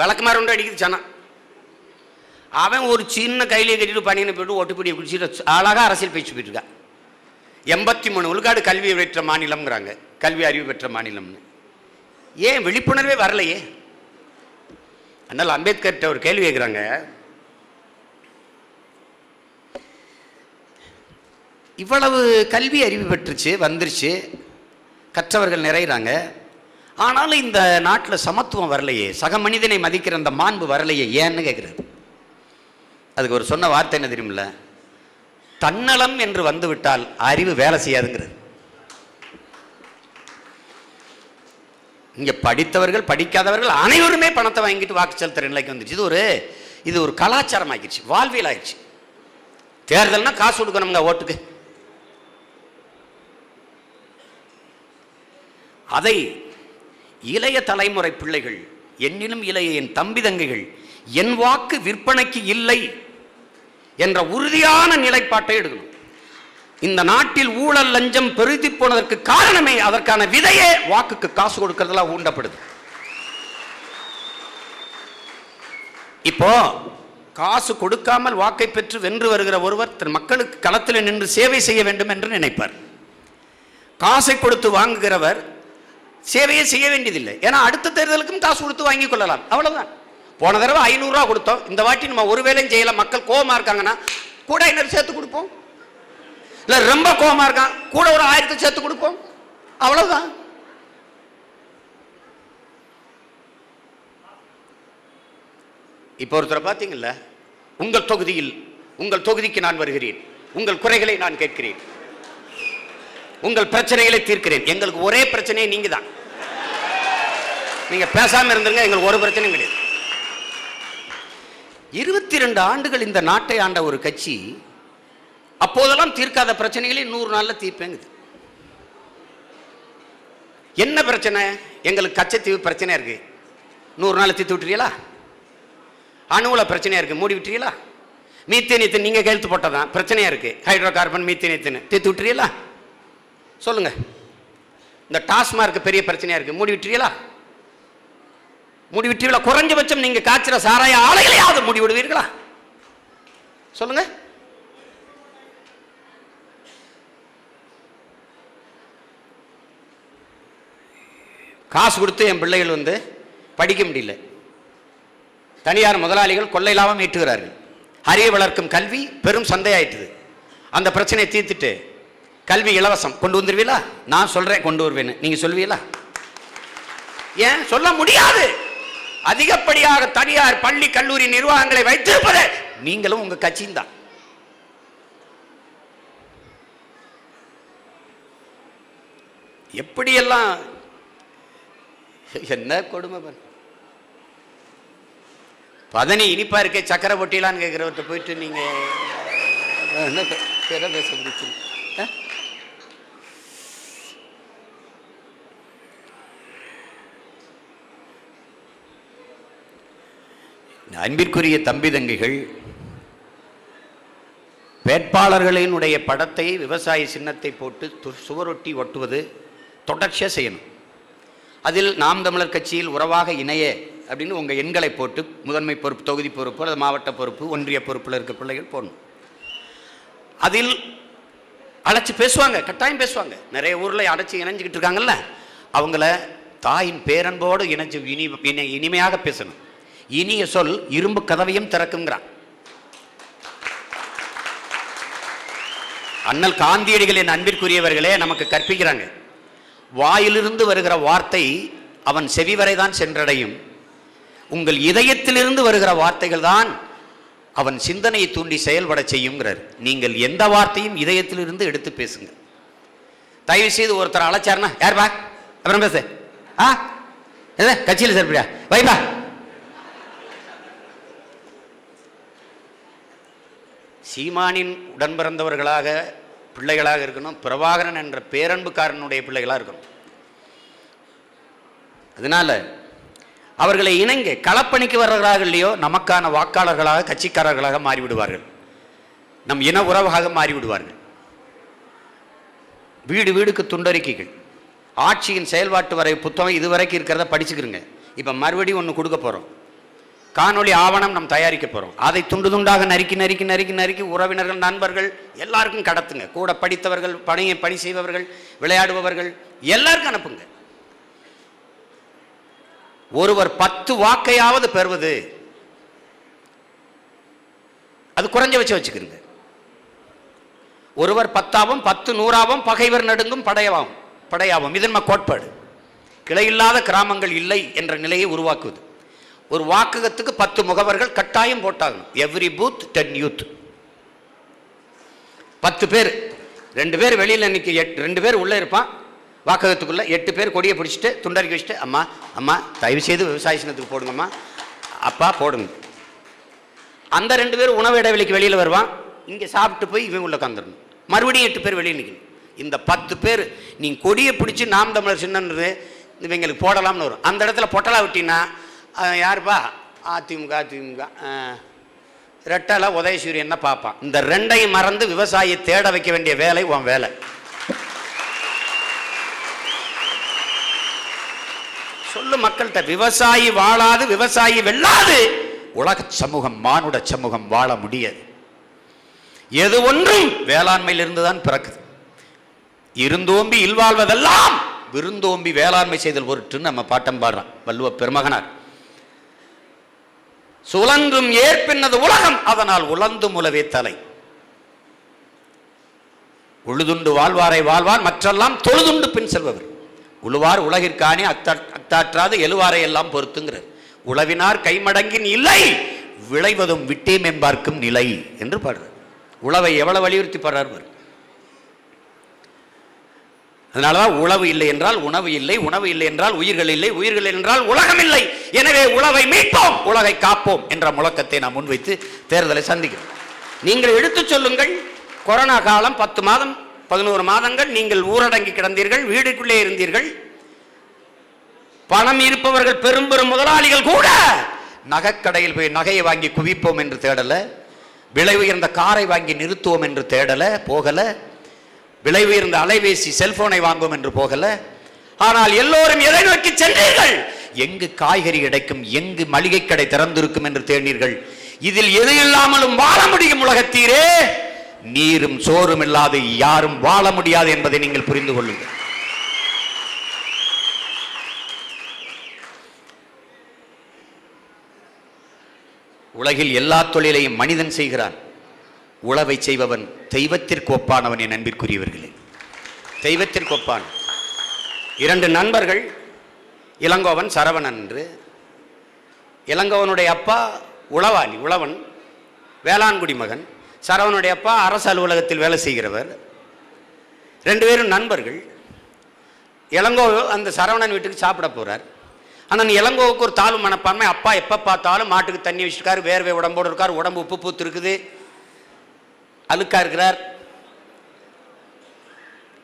விளக்குமாறு ஒன்று அடிக்குது சனம். அவன் ஒரு சின்ன கையிலே கட்டிட்டு பணியனை போயிட்டு ஒட்டுப்படியை குடிச்சிட்டு அழகாக அரசியல் பேச்சு போயிட்டுருக்கான் எண்பத்தி மூணு விழுக்காடு கல்வி பெற்ற மாநிலம்ங்கிறாங்க. கல்வி அறிவு பெற்ற மாநிலம்னு. ஏன் விழிப்புணர்வே வரலையே? அதனால் அம்பேத்கர்கிட்ட ஒரு கேள்வி கேட்குறாங்க. இவ்வளவு கல்வி அறிவு பெற்றுச்சு வந்துருச்சு. கற்றவர்கள் நிறையிறாங்க. ஆனாலும் இந்த நாட்டில் சமத்துவம் வரலையே. சக மனிதனை மதிக்கிற அந்த மாண்பு வரலையே. ஏன்னு கேட்குறாரு அதுக்கு ஒரு சொன்ன வார்த்தை என்ன தெரியுமில்ல? தன்னலம் என்று வந்துவிட்டால் அறிவு வேலை செய்யாதுங்கிறது இங்கே படித்தவர்கள் படிக்காதவர்கள் அனைவருமே பணத்தை வாங்கிட்டு வாக்கு செலுத்துற நிலைக்கு வந்துச்சு இது ஒரு இது ஒரு கலாச்சாரம் ஆகிடுச்சு வாழ்வியல் ஆயிடுச்சு. தேர்தல்னால் காசு கொடுக்கணுங்க ஓட்டுக்கு. அதை இளைய தலைமுறை பிள்ளைகள் என்னிலும் இளைய என் தம்பி தங்கைகள் என் வாக்கு விற்பனைக்கு இல்லை என்ற உறுதியான நிலைப்பாட்டை எடுக்கணும். இந்த நாட்டில் ஊழல் லஞ்சம் பெருதி போனதற்கு காரணமே அதற்கான விதையே வாக்குக்கு காசு கொடுக்கறதுல ஊண்டப்படுது. இப்போ காசு கொடுக்காமல் வாக்கை பெற்று வென்று வருகிற ஒருவர் தன் மக்களுக்கு களத்தில் நின்று சேவை செய்ய வேண்டும் என்று நினைப்பார். காசை கொடுத்து வாங்குகிறவர் சேவையை செய்ய வேண்டியதில்லை. ஏன்னா அடுத்த தேர்தலுக்கும் காசு கொடுத்து வாங்கி கொள்ளலாம். அவ்வளவுதான். போன தடவை ஐநூறுரூவா கொடுத்தோம். இந்த வாட்டி நம்ம ஒரு வேலையும் செய்யலை. மக்கள் கோபமாக இருக்காங்கன்னா கூட ஐநூறு சேர்த்து கொடுப்போம். இல்லை ரொம்ப கோபமாக இருக்கான் கூட ஒரு ஆயிரத்தை சேர்த்து கொடுப்போம். அவ்வளவுதான். இப்போ ஒருத்தரை பார்த்தீங்கல்ல? உங்கள் தொகுதியில் உங்கள் தொகுதிக்கு நான் வருகிறேன். உங்கள் குறைகளை நான் கேட்கிறேன். உங்கள் பிரச்சனைகளை தீர்க்கிறேன். எங்களுக்கு ஒரே பிரச்சனையே நீங்க தான் நீங்க பேசாம இருந்துருங்க எங்களுக்கு ஒரு பிரச்சனையும் கிடையாது. இருபத்தி ரெண்டு ஆண்டுகள் இந்த நாட்டை ஆண்ட ஒரு கட்சி அப்போதெல்லாம் தீர்க்காத பிரச்சனைகளே நூறு நாளில் தீர்ப்பேங்குது என்ன பிரச்சனை? எங்களுக்கு கச்சத்தீவு பிரச்சனை இருக்கு. நூறு நாள் தீர்த்து விட்டுறீங்களா? அணுவில் பிரச்சனையாக இருக்குது மூடி விட்டுறீங்களா? மீத்தேனியத்தின் நீங்கள் கையெழுத்து போட்டதான் பிரச்சனையாக இருக்குது ஹைட்ரோ கார்பன் மீத்தேனியத்தின் தீர்த்து விட்டுறீங்களா? சொல்லுங்க. இந்த டாஸ்மார்க் பெரிய பிரச்சனையா இருக்கு. மூடி விட்டுறீங்களா? மூடி விட்டுறீங்களா? குறைஞ்சபட்சம் நீங்க காய்ச்சிற சாராய ஆலைகளையாவது மூடி விடுவீர்களா? சொல்லுங்க. காசு கொடுத்து என் பிள்ளைகள் வந்து படிக்க முடியல. தனியார் முதலாளிகள் கொள்ளை லாபம் ஈட்டுகிறார்கள். அறிய வளர்க்கும் கல்வி பெரும் சந்தையாயிட்டுது. அந்த பிரச்சனையை தீர்த்துட்டு கல்வி இலவசம். கொண்டு வந்துருவீங்களா நான் சொல்றேன் கொண்டு வருவேன்னு. நீங்க சொல்வீங்களா ஏன்? சொல்ல முடியாது. அதிகப்படியாக தனியார் பள்ளி கல்லூரி நிர்வாகங்களை வைத்திருப்பது நீங்களும் உங்க கட்சியும் தான். எப்படியெல்லாம் என்ன கொடுமை பாரு. பதனி இனிப்பா இருக்கே சக்கரை பொட்டிலான்னு கேட்குறவர்கிட்ட போயிட்டு நீங்க என்ன என்ன பேச முடிச்சு. அன்பிற்குரிய தம்பி தங்கைகள் வேட்பாளர்களினுடைய படத்தை விவசாய சின்னத்தை போட்டு து- சுவரொட்டி ஒட்டுவது தொடர்ச்சியாக செய்யணும். அதில் நாம் தமிழர் கட்சியில் உறவாக இணைய அப்படின்னு உங்கள் எண்களை போட்டு முதன்மை பொறுப்பு தொகுதி பொறுப்பு அல்லது மாவட்ட பொறுப்பு ஒன்றிய பொறுப்பில் இருக்க பிள்ளைகள் போடணும். அதில் அழைச்சி பேசுவாங்க கட்டாயம் பேசுவாங்க. நிறைய ஊரில் அடைச்சி இணைஞ்சிக்கிட்டு இருக்காங்கல்ல அவங்கள தாயின் பேரன்போடு இணைஞ்சு இனி இனி இனிமையாக பேசணும். இனிய சொல் இரும்பு கதவையும் திறக்குங்கிறான். அண்ணல் காந்தியடிகளின் அன்பிற்குரியவர்களே நமக்கு கற்பிக்கிறாங்க. வாயிலிருந்து வருகிற வார்த்தை அவன் செவி வரைதான் சென்றடையும். உங்கள் இதயத்திலிருந்து வருகிற வார்த்தைகள் தான் அவன் சிந்தனையை தூண்டி செயல்பட செய்யுங்கிறார். நீங்கள் எந்த வார்த்தையும் இதயத்திலிருந்து எடுத்து பேசுங்க தயவு செய்து ஒருத்தர் அழைச்சாருன்னா யார் பா அப்புறம் பேசு. ஆ? எது கட்சியில் சேர்ப்பியா? வைப்பா. சீமானின் உடன் பிறந்தவர்களாக பிள்ளைகளாக இருக்கணும் பிரபாகரன் என்ற பேரன்புக்காரனுடைய பிள்ளைகளாக இருக்கணும். அதனால் அவர்களை இணங்க களப்பணிக்கு வர்றவர்களாக இல்லையோ நமக்கான வாக்காளர்களாக கட்சிக்காரர்களாக மாறிவிடுவார்கள். நம் இன உறவாக மாறிவிடுவார்கள். வீடு வீடுக்கு துண்டறிக்கைகள். ஆட்சியின் செயல்பாட்டு வரை புத்தகம் இதுவரைக்கும் இருக்கிறத படிச்சுக்கிறங்க இப்போ மறுபடியும் ஒன்று கொடுக்க போகிறோம் காணொளி ஆவணம் நம்ம தயாரிக்க போகிறோம் அதை துண்டு துண்டாக நறுக்கி நறுக்கி நறுக்கி நறுக்கி உறவினர்கள் நண்பர்கள் எல்லாருக்கும் கடத்துங்க. கூட படித்தவர்கள் பணியை பணி செய்பவர்கள் விளையாடுபவர்கள் எல்லாருக்கும் அனுப்புங்க. ஒருவர் பத்து வாக்கையாவது பெறுவது அது குறைஞ்ச வச்சு வச்சுக்கிறங்க ஒருவர் பத்தாவும் பத்து நூறாவும் பகைவர் நடுங்கும் படையவாகும் படையாவும். இது நம்ம கோட்பாடு. கிளையில்லாத கிராமங்கள் இல்லை என்ற நிலையை உருவாக்குவது. ஒரு வாக்ககத்துக்கு பத்து முகவர்கள் கட்டாயம் போட்டாகணும். எவ்ரி பூத் டென் யூத் பத்து பேர். ரெண்டு பேர் வெளியில் இன்னைக்கு எட் ரெண்டு பேர் உள்ளே இருப்பான். வாக்ககத்துக்குள்ளே எட்டு பேர் கொடியை பிடிச்சிட்டு துண்டறிக்கி வச்சுட்டு அம்மா அம்மா தயவு செய்து விவசாய சின்னத்துக்கு போடுங்கம்மா. அப்பா போடுங்க. அந்த ரெண்டு பேர் உணவு இடைவெளிக்கு வெளியில் வருவான். இங்கே சாப்பிட்டு போய் இவன் உள்ளே உட்காந்துடணும் மறுபடியும் எட்டு பேர் வெளியே நிற்கணும் இந்த பத்து பேர் நீங்கள் கொடியை பிடிச்சி நாம் தமிழர் சின்னன்றது இவங்களுக்கு போடலாம்னு வரும். அந்த இடத்துல பொட்டலா விட்டினா அவன் யாருப்பா? அதிமுக அதிமுக அஹ், ரெட்டலை உதயசூரியன் தான் பார்ப்பான்? இந்த ரெண்டையும் மறந்து விவசாயியை தேட வைக்க வேண்டிய வேலை உன் வேலை. சொல்லு மக்கள்கிட்ட விவசாயி வாழாது விவசாயி வெல்லாது. உலக சமூகம் மானுட சமூகம் வாழ முடியாது. எது ஒன்றும் வேளாண்மையிலிருந்து தான் பிறக்குது. இருந்தோம்பி இல்வாழ்வதெல்லாம் விருந்தோம்பி வேளாண்மை செய்தல் பொருட்டுன்னு நம்ம பாட்டம் பாடுறான் வள்ளுவ பெருமகனார். சுழன்றும் ஏற்பின்னது உலகம் அதனால் உழந்து முலவே தலை. உழுதுண்டு வாழ்வாரை வாழ்வார் மற்றெல்லாம் தொழுதுண்டு பின் செல்பவர். உழுவார் உலகிற்கானே அத்தா அத்தாற்றாது எழுவாரை எல்லாம் பொறுத்துங்கிறார். உழவினார் கைமடங்கின் இல்லை விளைவதும் விட்டேம் என்பார்க்கும் நிலை என்று பாடுறார். உழவை எவ்வளவு வலியுறுத்தி பாடுறார் அதனால தான் உழவு இல்லை என்றால் உணவு இல்லை உணவு இல்லை என்றால் உயிர்கள் இல்லை உயிர்கள் என்றால் உலகம் இல்லை. எனவே உழவை மீட்போம் உலகை காப்போம் என்ற முழக்கத்தை நாம் முன்வைத்து தேர்தலை சந்திக்கிறோம். நீங்கள் எடுத்துச் சொல்லுங்கள் கொரோனா காலம் பத்து மாதம் பதினோரு மாதங்கள் நீங்கள் ஊரடங்கி கிடந்தீர்கள் வீடுக்குள்ளே இருந்தீர்கள். பணம் இருப்பவர்கள் பெரும் பெரும் முதலாளிகள் கூட நகைக்கடையில் போய் நகையை வாங்கி குவிப்போம் என்று தேடலை விலை உயர்ந்த காரை வாங்கி நிறுத்துவோம் என்று தேடலை போகலை. விலை உயர்ந்த அலைபேசி செல்போனை வாங்குவோம் என்று போகல. ஆனால் எல்லோரும் எதை நோக்கி சென்றீர்கள்? எங்கு காய்கறி கிடைக்கும் எங்கு மளிகை கடை திறந்திருக்கும் என்று தேடினீர்கள். இதில் எது இல்லாமலும் வாழ முடியும் உலகத்தீரே. நீரும் சோறும் இல்லாது யாரும் வாழ முடியாது என்பதை நீங்கள் புரிந்து கொள்ளுங்கள். உலகில் எல்லா தொழிலையும் மனிதன் செய்கிறான். உழவை செய்பவன் தெய்வத்திற்கு ஒப்பானவன் என் அன்பிற்குரியவர்களே. தெய்வத்திற்கு ஒப்பான். இரண்டு நண்பர்கள் இளங்கோவன் சரவணன் என்று இளங்கோவனுடைய அப்பா உளவாளி உழவன் வேளாண்குடி மகன். சரவனுடைய அப்பா அரசு அலுவலகத்தில் வேலை செய்கிறவர். ரெண்டு பேரும் நண்பர்கள். இளங்கோ அந்த சரவணன் வீட்டுக்கு சாப்பிட போகிறார் ஆனால் இளங்கோவுக்கு ஒரு தாழ்வு மனப்பான்மை. அப்பா எப்போ பார்த்தாலும் மாட்டுக்கு தண்ணி வச்சுருக்காரு வேர்வை உடம்போடு இருக்கார் உடம்பு உப்பு பூத்து இருக்குது. அழுக்கா இருக்கிறார்.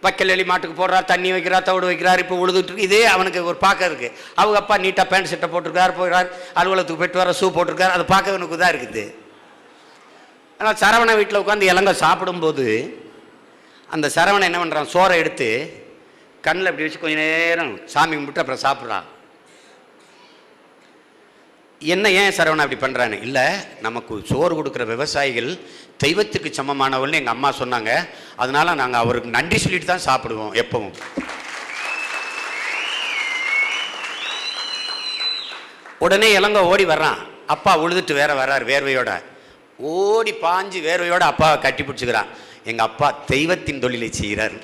பக்கல் எலி மாட்டுக்கு போடுறார் தண்ணி வைக்கிறார் தவிடு வைக்கிறார். இப்போ உழுதுட்டு இதே அவனுக்கு ஒரு பார்க்க இருக்கு. அவங்க அப்பா நீட்டாக பேண்ட் சட்டை போட்டிருக்கார் போயிறார். அலுவலகத்துக்கு போயிட்டு வர ஷூ போட்டிருக்கார். அதை பார்க்க அவனுக்கு தான் இருக்குது. ஆனால் சரவண வீட்டில் உட்காந்து இளங்க சாப்பிடும்போது அந்த சரவணன் என்ன பண்ணுறான் சோறை எடுத்து கண்ணில் இப்படி வச்சு கொஞ்ச நேரம் சாமி கும்பிட்டு அப்புறம் சாப்பிட்றான். என்ன ஏன் சரவணன் அப்படி பண்ணுறான்னு இல்லை நமக்கு சோறு கொடுக்குற விவசாயிகள் தெய்வத்துக்கு சமமானவள்னு எங்கள் அம்மா சொன்னாங்க. அதனால் நாங்கள் அவருக்கு நன்றி சொல்லிட்டு தான் சாப்பிடுவோம் எப்பவும். உடனே இளங்க ஓடி வர்றான். அப்பா உழுதுட்டு வேற வர்றார் வேர்வையோட. ஓடி பாஞ்சு வேர்வையோட அப்பாவை கட்டி பிடிச்சிக்கிறான். எங்கள் அப்பா தெய்வத்தின் தொழிலை செய்கிறார்.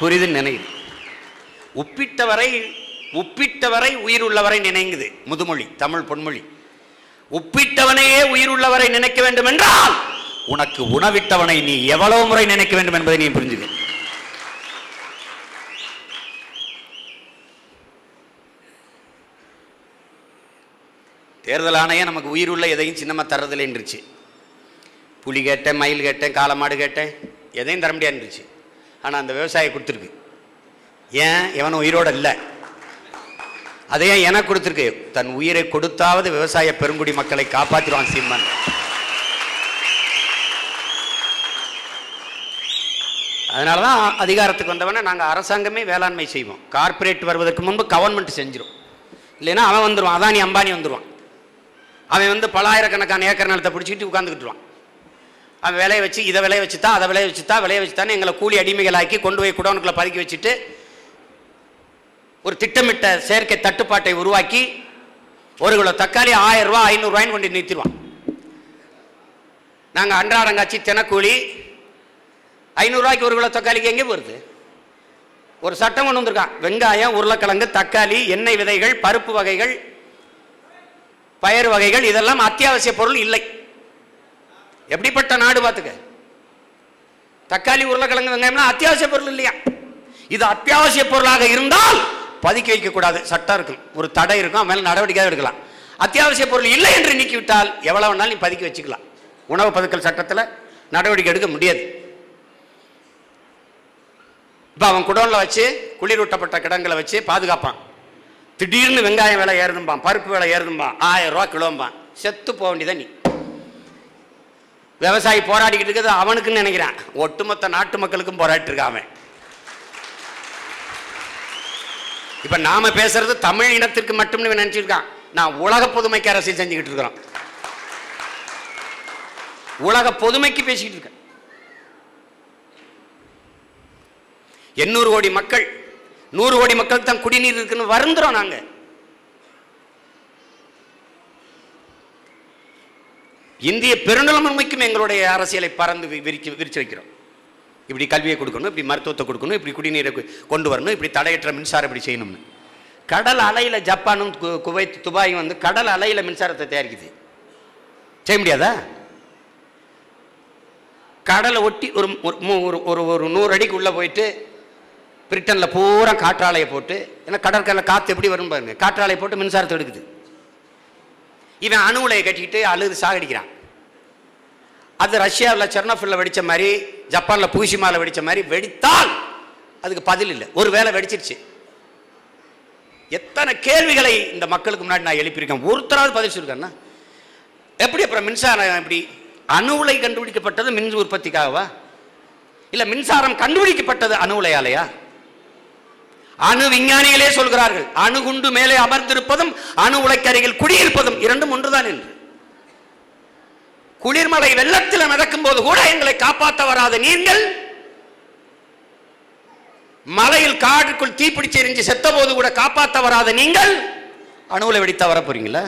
புரியுதுன்னு நினைக்குது. உப்பிட்டவரை உப்பிட்டவரை உயிர் உள்ளவரை நினைங்குது. முதுமொழி தமிழ் பொன்மொழி. உப்பிட்டவனையே உயிர் உள்ளவரை நினைக்க வேண்டும் என்றால் உனக்கு உணவிட்டவனை நீ எவ்வளவு முறை நினைக்க வேண்டும் என்பதை நீ புரிஞ்சுக்க. தேர்தல் ஆணையம் நமக்கு உயிர் உள்ள எதையும் சின்னமா தர்றதில்லைன்றுச்சு புலி கேட்டேன் மயில் கேட்டேன் காலமாடு கேட்டேன் எதையும் தர முடியாதுன்றுச்சு. ஆனால் அந்த விவசாயி கொடுத்துருக்கு. ஏன்? எவனும் உயிரோட இல்லை. அதையே எனக்கு கொடுத்துருக்கு. தன் உயிரை கொடுத்தாவது விவசாய பெருங்குடி மக்களை காப்பாற்றிடுவான் சீமான் அதனால தான் அதிகாரத்துக்கு வந்தவன நாங்கள் அரசாங்கமே வேளாண்மை செய்வோம். கார்ப்பரேட் வருவதற்கு முன்பு கவர்மெண்ட் செஞ்சிடும் இல்லைன்னா அவன் வந்துடுவான் அதானி அம்பானி வந்துடுவான் அவன் வந்து பலாயிரக்கணக்கான ஏக்கர் நிலத்தை பிடிச்சிக்கிட்டு உட்காந்துக்கிட்டுருவான் அவன் விளைய வச்சு இதை விளைய தான் அதை விளைய வச்சுத்தான் விளைய வச்சுத்தான்னு எங்களை கூலி அடிமைகளாக்கி கொண்டு போய் குடோனுக்குள்ளே பதுக்கி வச்சுட்டு ஒரு திட்டமிட்ட செயற்கை தட்டுப்பாட்டை உருவாக்கி ஒரு கிலோ தக்காளி ஆயிரம் ரூபா ஐநூறுரூவாயின்னு கொண்டு நிறுத்திடுவான். நாங்கள் அன்றாடங்காட்சி தினக்கூலி ஐநூறுரூவாய்க்கு ஒரு கிலோ தக்காளிக்கு எங்கே போகிறது ஒரு சட்டம் கொண்டு வந்திருக்கான். வெங்காயம் உருளைக்கிழங்கு தக்காளி எண்ணெய் விதைகள் பருப்பு வகைகள் பயறு வகைகள் இதெல்லாம் அத்தியாவசிய பொருள் இல்லை. எப்படிப்பட்ட நாடு பார்த்துக்க? தக்காளி உருளைக்கிழங்கு வெங்காயம்னா அத்தியாவசிய பொருள் இல்லையா? இது அத்தியாவசிய பொருளாக இருந்தால் பதுக்கி வைக்கக்கூடாது சட்டம் இருக்கும். ஒரு தடை இருக்கும். அவன் மேலே நடவடிக்கை எடுக்கலாம். அத்தியாவசிய பொருள் இல்லை என்று நீக்கிவிட்டால் எவ்வளவு வேணாலும் நீ பதுக்கி வச்சுக்கலாம். உணவு பதுக்கல் சட்டத்தில் நடவடிக்கை எடுக்க முடியாது. இப்போ அவன் குடோனில் வச்சு குளிரூட்டப்பட்ட கிடங்களை வச்சு பாதுகாப்பான். திடீர்னு வெங்காயம் விலை ஏறுதும்பான். பருப்பு விலை ஏறுதும்பான். ஆயிரம் ரூபா கிலோம்பான். செத்து போக வேண்டியதான் நீ? விவசாயி போராடிக்கிட்டு இருக்கிறது அவனுக்குன்னு நினைக்கிறான். ஒட்டுமொத்த நாட்டு மக்களுக்கும் போராடிட்டு இருக்கான் அவன். இப்ப நாம பேசுறது தமிழ் இனத்திற்கு மட்டும்னு இவன் நினைச்சிருக்கான். நான் உலக பொதுமைக்கு அரசியல் செஞ்சுக்கிட்டு இருக்கிறோம். உலக பொதுமைக்கு பேசிக்கிட்டு இருக்கேன். எண்ணூறு கோடி மக்கள் நூறு கோடி மக்கள் தான் குடிநீர் இருக்குன்னு வருந்துறோம் நாங்க. இந்திய பெருநிலைமைக்கும் எங்களுடைய அரசியலை பறந்து விரிச்சு விரிச்சு வைக்கிறோம். இப்படி கல்வியை கொடுக்கணும் இப்படி மருத்துவத்தை கொடுக்கணும் இப்படி குடிநீரை கொண்டு வரணும் இப்படி தடையற்ற மின்சாரம் இப்படி செய்யணும்னு. கடல் அலையில் ஜப்பானும் கு- குவைத் துபாயும் வந்து கடல் அலையில் மின்சாரத்தை தயாரிக்குது. செய்ய முடியாதா? கடலை ஒட்டி ஒரு ஒரு ஒரு ஒரு நூறு அடிக்கு உள்ளே போயிட்டு பிரிட்டனில் பூரா காற்றாலையை போட்டு ஏன்னா கடற்கரையில் காற்று எப்படி வரும் பாருங்க காற்றாலையை போட்டு மின்சாரத்தை எடுக்குது. இவன் அணு உலையை கட்டிக்கிட்டு அழுது சாகடிக்கிறான். அது ரஷ்யாவில் செர்னோஃபில்ல வெடித்த மாதிரி ஜப்பானில் பூசிமால வெடிச்ச மாதிரி வெடித்தால் அதுக்கு பதில் இல்லை. ஒரு வேளை வெடிச்சிருச்சு. எத்தனை கேள்விகளை இந்த மக்களுக்கு முன்னாடி நான் எழுப்பியிருக்கேன். ஒருத்தராவது பதில் சொல்லிருக்கேன்னா எப்படி அப்புறம் மின்சாரம் எப்படி? அணு உலை கண்டுபிடிக்கப்பட்டது மின் உற்பத்திக்காகவா? இல்லை மின்சாரம் கண்டுபிடிக்கப்பட்டது அணு உலையாலையா? அணு விஞ்ஞானிகளே சொல்கிறார்கள் அணுகுண்டு மேலே அமர்ந்திருப்பதும் அணு உலைக்கருகில் குடியிருப்பதும் இரண்டும் ஒன்றுதான் என்று. குளிர்மலை வெள்ளத்தில் நடக்கும் போது கூட எங்களை காப்பாற்ற வராத. நீங்கள் மலையில் காடுக்குள் தீப்பிடிச்சு எரிஞ்சு செத்த போது கூட காப்பாற்ற வராத. நீங்கள் அணுவில் வெடித்தா வர போறீங்களா?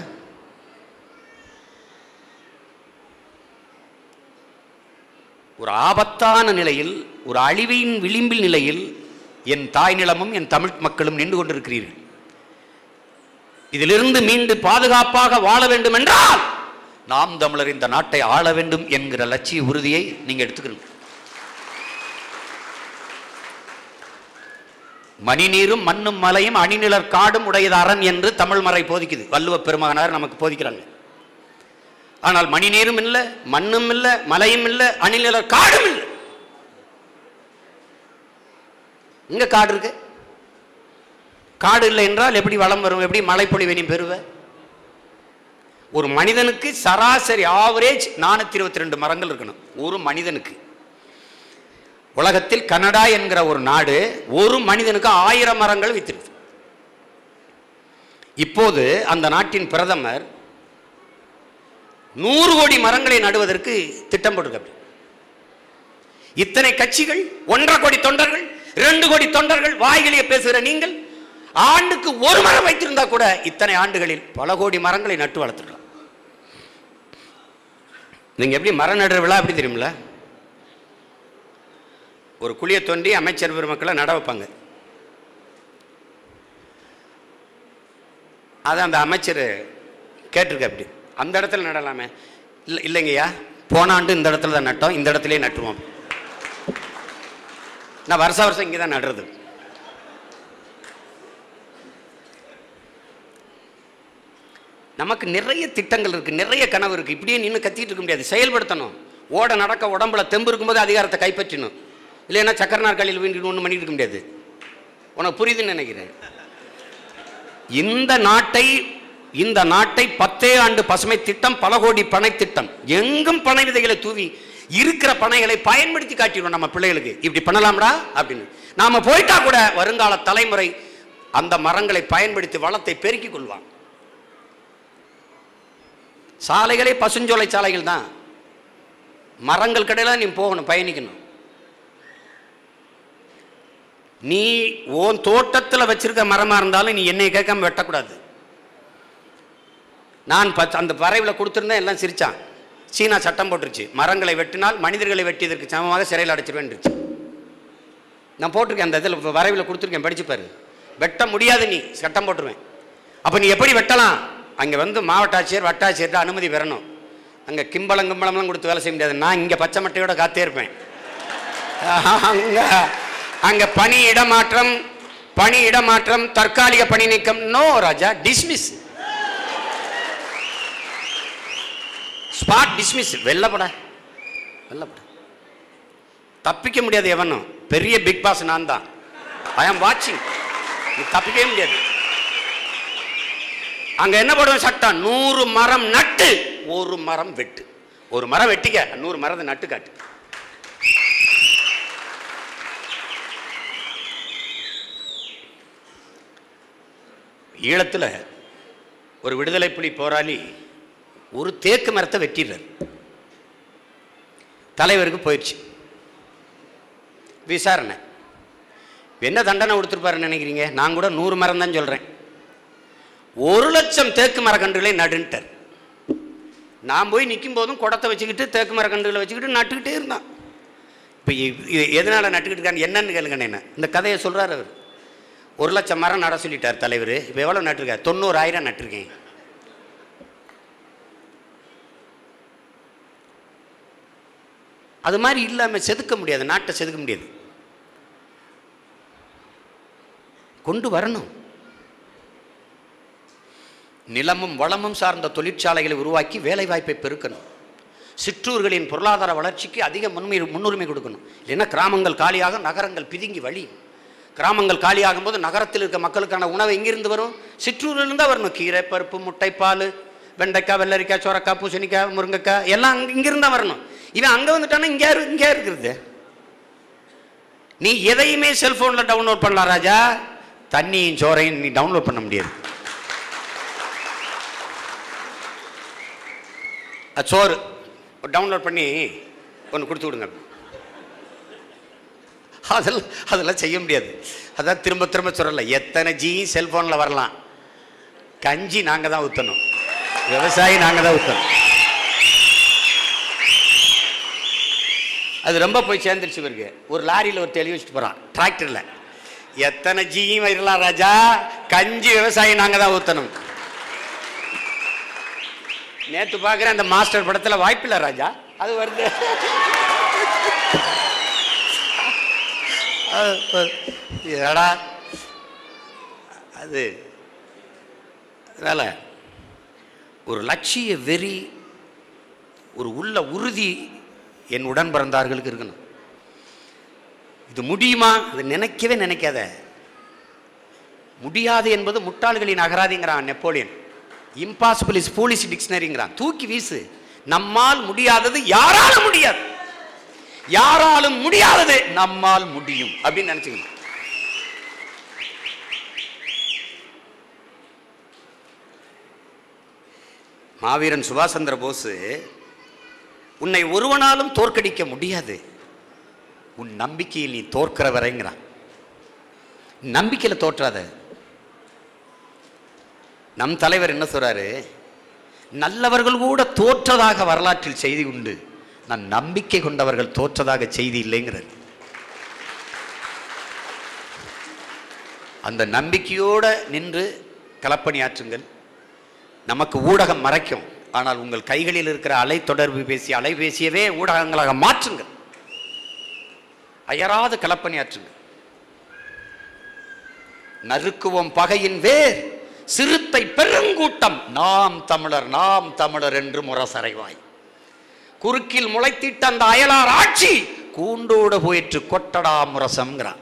ஒரு ஆபத்தான நிலையில் ஒரு அழிவின் விளிம்பில் நிலையில் என் தாய் நிலமும் என் தமிழ் மக்களும் நின்று கொண்டிருக்கிறீர்கள். இதிலிருந்து மீண்டு பாதுகாப்பாக வாழ வேண்டும் என்றால் நாம் தமிழர் இந்த நாட்டை ஆள வேண்டும் என்கிற லட்சிய உறுதியை நீங்க எடுத்துக்கணும். மணிநீரும் மண்ணும் மலையும் அணிநிலர் காடும் உடையது அரண் என்று தமிழ் மறை போதிக்குது. வள்ளுவ பெருமகனார் நமக்கு போதிக்கிறாங்க. ஆனால் மணிநீரும் இல்லை மண்ணும் இல்லை மலையும் இல்லை அணிநிலர் காடும் இல்லை. இங்க காடு இருக்கு. காடு இல்லை என்றால் எப்படி வளம் வரும் எப்படி மழைப்பொழிவை நீ பெறுவ? ஒரு மனிதனுக்கு சராசரி ஆவரேஜ் நானூத்தி இருபத்தி ரெண்டு மரங்கள் இருக்கணும். ஒரு மனிதனுக்கு. உலகத்தில் கனடா என்கிற ஒரு நாடு ஒரு மனிதனுக்கு ஆயிரம் மரங்கள் வைத்திருக்கு. இப்போது அந்த நாட்டின் பிரதமர் நூறு கோடி மரங்களை நடுவதற்கு திட்டம் போட்டிருக்க இத்தனை கட்சிகள் ஒன்றரை கோடி தொண்டர்கள் இரண்டு கோடி தொண்டர்கள் வாய்களிலே பேசுகிற நீங்கள் ஆண்டுக்கு ஒரு மரம் வைத்திருந்தா கூட இத்தனை ஆண்டுகளில் பல கோடி மரங்களை நட்டு வளர்த்துருக்கலாம். நீங்கள் எப்படி மரம் நடுற விழா எப்படி தெரியுமில்ல? ஒரு குழியை தோண்டி அமைச்சர் பெருமக்களை நட வைப்பாங்க. அதை அந்த அமைச்சர் கேட்டிருக்க அப்படி. அந்த இடத்துல நடலாமே. இல்லை இல்லைங்கய்யா. போன ஆண்டு இந்த இடத்துல தான் நட்டோம் இந்த இடத்துலையே நட்டுவோம் நான் வருஷ வருஷம் இங்கே தான் நடுறது. நமக்கு நிறைய திட்டங்கள் இருக்குது நிறைய கனவு இருக்குது இப்படியே நின்று கத்திட்டு இருக்க முடியாது. செயல்படுத்தணும். ஓட நடக்க உடம்புல தெம்பு இருக்கும்போது அதிகாரத்தை கைப்பற்றணும். இல்லைன்னா சக்கர நாற்காலியில் வீண்டு ஒன்றும் பண்ணிட்டு இருக்க முடியாது. உனக்கு புரியுதுன்னு நினைக்கிறேன். இந்த நாட்டை இந்த நாட்டை பத்தே ஆண்டு பசுமை திட்டம் பல கோடி பனை திட்டம் எங்கும் பனை விதைகளை தூவி இருக்கிற பனைகளை பயன்படுத்தி காட்டிடும் நம்ம பிள்ளைகளுக்கு. இப்படி பண்ணலாம்டா அப்படின்னு. நாம போயிட்டா கூட வருங்கால தலைமுறை அந்த மரங்களை பயன்படுத்தி வளத்தை பெருக்கிக் கொள்வான். சாலைகளே பசுஞ்சோலை சாலைகள் தான். மரங்கள் கடையில் நீ போகணும் பயணிக்கணும். நீ உன் தோட்டத்தில் வச்சிருக்க மரமாக இருந்தாலும் நீ என்னை கேட்காம வெட்டக்கூடாது. நான் பச்ச- அந்த பறவையில் கொடுத்துருந்தேன் எல்லாம் சிரிச்சான். சீனா சட்டம் போட்டுருச்சு. மரங்களை வெட்டினால் மனிதர்களை வெட்டியதற்கு சமமாக சிறையில் அடைச்சிருவேன்ருச்சு நான் போட்டிருக்கேன் அந்த இதில் வரைவில் கொடுத்துருக்கேன் படிச்சுப்பாரு வெட்ட முடியாது நீ சட்டம் போட்டுருவேன். அப்போ நீ எப்படி வெட்டலாம்? அங்கே வந்து மாவட்ட ஆட்சியர் வட்டாட்சியர்கிட்ட அனுமதி பெறணும். அங்கே கிம்பளம் கிம்பளம்லாம் கொடுத்து வேலை செய்ய முடியாது. நான் இங்கே பச்சை மட்டையோட காத்தே இருப்பேன். அங்கே அங்கே பணி இடமாற்றம் பணி இடமாற்றம் தற்காலிக பணி நீக்கம். நோ ராஜா டிஸ்மிஸ் ஸ்பாட் டிஸ்மிஸ் வெள்ளப்பட வெள்ளப்பட தப்பிக்க முடியாது எவனும். பெரிய பிக் பாஸ் நான் தான். ஐ ஆம் வாட்சிங் நீ தப்பிக்கவே முடியாது. அங்க என்ன போடுவோம் சட்டம் நூறு மரம் நட்டு ஒரு மரம் வெட்டு. ஒரு மரம் வெட்டிக்க நூறு மரத்தை நட்டு காட்டு. ஈழத்தில் ஒரு விடுதலை புலி போராளி ஒரு தேக்கு மரத்தை வெட்டிடுறார். தலைவருக்கு போயிடுச்சு விசாரணை. என்ன தண்டனை கொடுத்துருப்பாருன்னு நினைக்கிறீங்க? நான் கூட நூறு மரம் தான் சொல்கிறேன் ஒரு லட்சம் தேக்கு மரக்கன்றுகளை நடுன்ட்டார். நான் போய் நிற்கும் போதும் குடத்தை வச்சுக்கிட்டு தேக்கு மரக்கன்றுகளை வச்சுக்கிட்டு நட்டுக்கிட்டே இருந்தான். இப்போ எதனால் நட்டுக்கிட்டு இருக்கான்னு என்னன்னு கேளுங்க என்ன. இந்த கதையை சொல்கிறார் அவர். ஒரு லட்சம் மரம் நட சொல்லிட்டார் தலைவர். இப்போ எவ்வளோ நட்டுருக்கார் தொண்ணூறாயிரம் நட்டிருக்கேன். அது மாதிரி இல்லாமல் செதுக்க முடியாது. நாட்டை செதுக்க முடியாது. கொண்டு வரணும். நிலமும் வளமும் சார்ந்த தொழிற்சாலைகளை உருவாக்கி வேலைவாய்ப்பை பெருக்கணும். சிற்றூர்களின் பொருளாதார வளர்ச்சிக்கு அதிக முன்மை முன்னுரிமை கொடுக்கணும். இல்லைன்னா கிராமங்கள் காலியாக நகரங்கள் பிதுங்கி வழி. கிராமங்கள் காலியாகும் போது நகரத்தில் இருக்க மக்களுக்கான உணவு எங்கிருந்து வரும்? சிற்றூரிலிருந்து தான் வரணும். கீரை பருப்பு முட்டை பால் வெண்டைக்காய் வெள்ளரிக்காய் சோரக்காய் பூசணிக்காய் முருங்கைக்காய் எல்லாம் அங்கே இங்கிருந்து தான் வரணும். இவன் அங்கே வந்துட்டானா இங்கே இரு இங்கே இருக்கிறது? நீ எதையுமே செல்ஃபோனில் டவுன்லோட் பண்ணலாம் ராஜா. தண்ணியும் சோறையும் நீ டவுன்லோட் பண்ண முடியாது. சோறு. டவுன்லோட் பண்ணி ஒன்று கொடுத்து விடுங்க. அதெல்லாம் அதெல்லாம் செய்ய முடியாது. அதான் திரும்ப திரும்ப சொல்லல. எத்தனை ஜி செல்ஃபோனில் வரலாம்? கஞ்சி நாங்கள் தான் ஊற்றணும் விவசாயி நாங்கள் தான் ஊற்றணும் அது ரொம்ப போய் சேர்ந்துருச்சு பிறகு ஒரு லாரியில் ஒரு தெளிவு வச்சுட்டு போகிறான் டிராக்டரில் எத்தனை ஜியும் வரலாம் ராஜா? கஞ்சி விவசாயி நாங்கள் தான் ஊற்றணும் நேற்று பார்க்குறேன் அந்த மாஸ்டர் படத்தில் வாய்ப்பில்லை ராஜா. அது வருது. அது- அது அதனால் ஒரு லட்சிய வெறி ஒரு உள்ள உறுதி என் உடன் பிறந்தார்களுக்கு இருக்கணும். இது முடியுமா? அதை நினைக்கவே நினைக்காத. முடியாது என்பது முட்டாள்களின் அகராதிங்கிறான் நெப்போலியன். இம்பாசிபிள் இஸ் போலீஸ் டிக்ஷனரிங்கிறான் தூக்கி வீசு. நம்மால் முடியாதது யாரால முடியாது? யாராலும் முடியாதது நம்மால் முடியும். அப்படின்னு நினைச்சுக்கணும். மாவீரன் சுபாஷ் சந்திர போஸ் உன்னை ஒருவனாலும் தோற்கடிக்க முடியாது. உன் நம்பிக்கையில் நீ தோற்கிற வரைங்கிறான். நம்பிக்கையில தோற்றாத. நம் தலைவர் என்ன சொல்றாரு? நல்லவர்கள் கூட தோற்றதாக வரலாற்றில் செய்தி உண்டு. நான் நம்பிக்கை கொண்டவர்கள் தோற்றதாக செய்தி இல்லைங்கிறார். அந்த நம்பிக்கையோடு நின்று களப்பணியாற்றுங்கள். நமக்கு ஊடகம் மறைக்கும். ஆனால் உங்கள் கைகளில் இருக்கிற அலை தொடர்பு பேசி அலைபேசியவே ஊடகங்களாக மாற்றுங்கள். அயராது களப்பணியாற்றுங்கள். நறுக்குவோம் பகையின் வேர் கூட்டத்தை பெருங்கூட்டம். நாம் தமிழர் நாம் தமிழர் என்று முரசறைவாய். குறுக்கில் முளைத்திட்ட அந்த அயலார் ஆட்சி கூண்டோடு போயிற்று கொட்டடா முரசம்ங்கிறான்.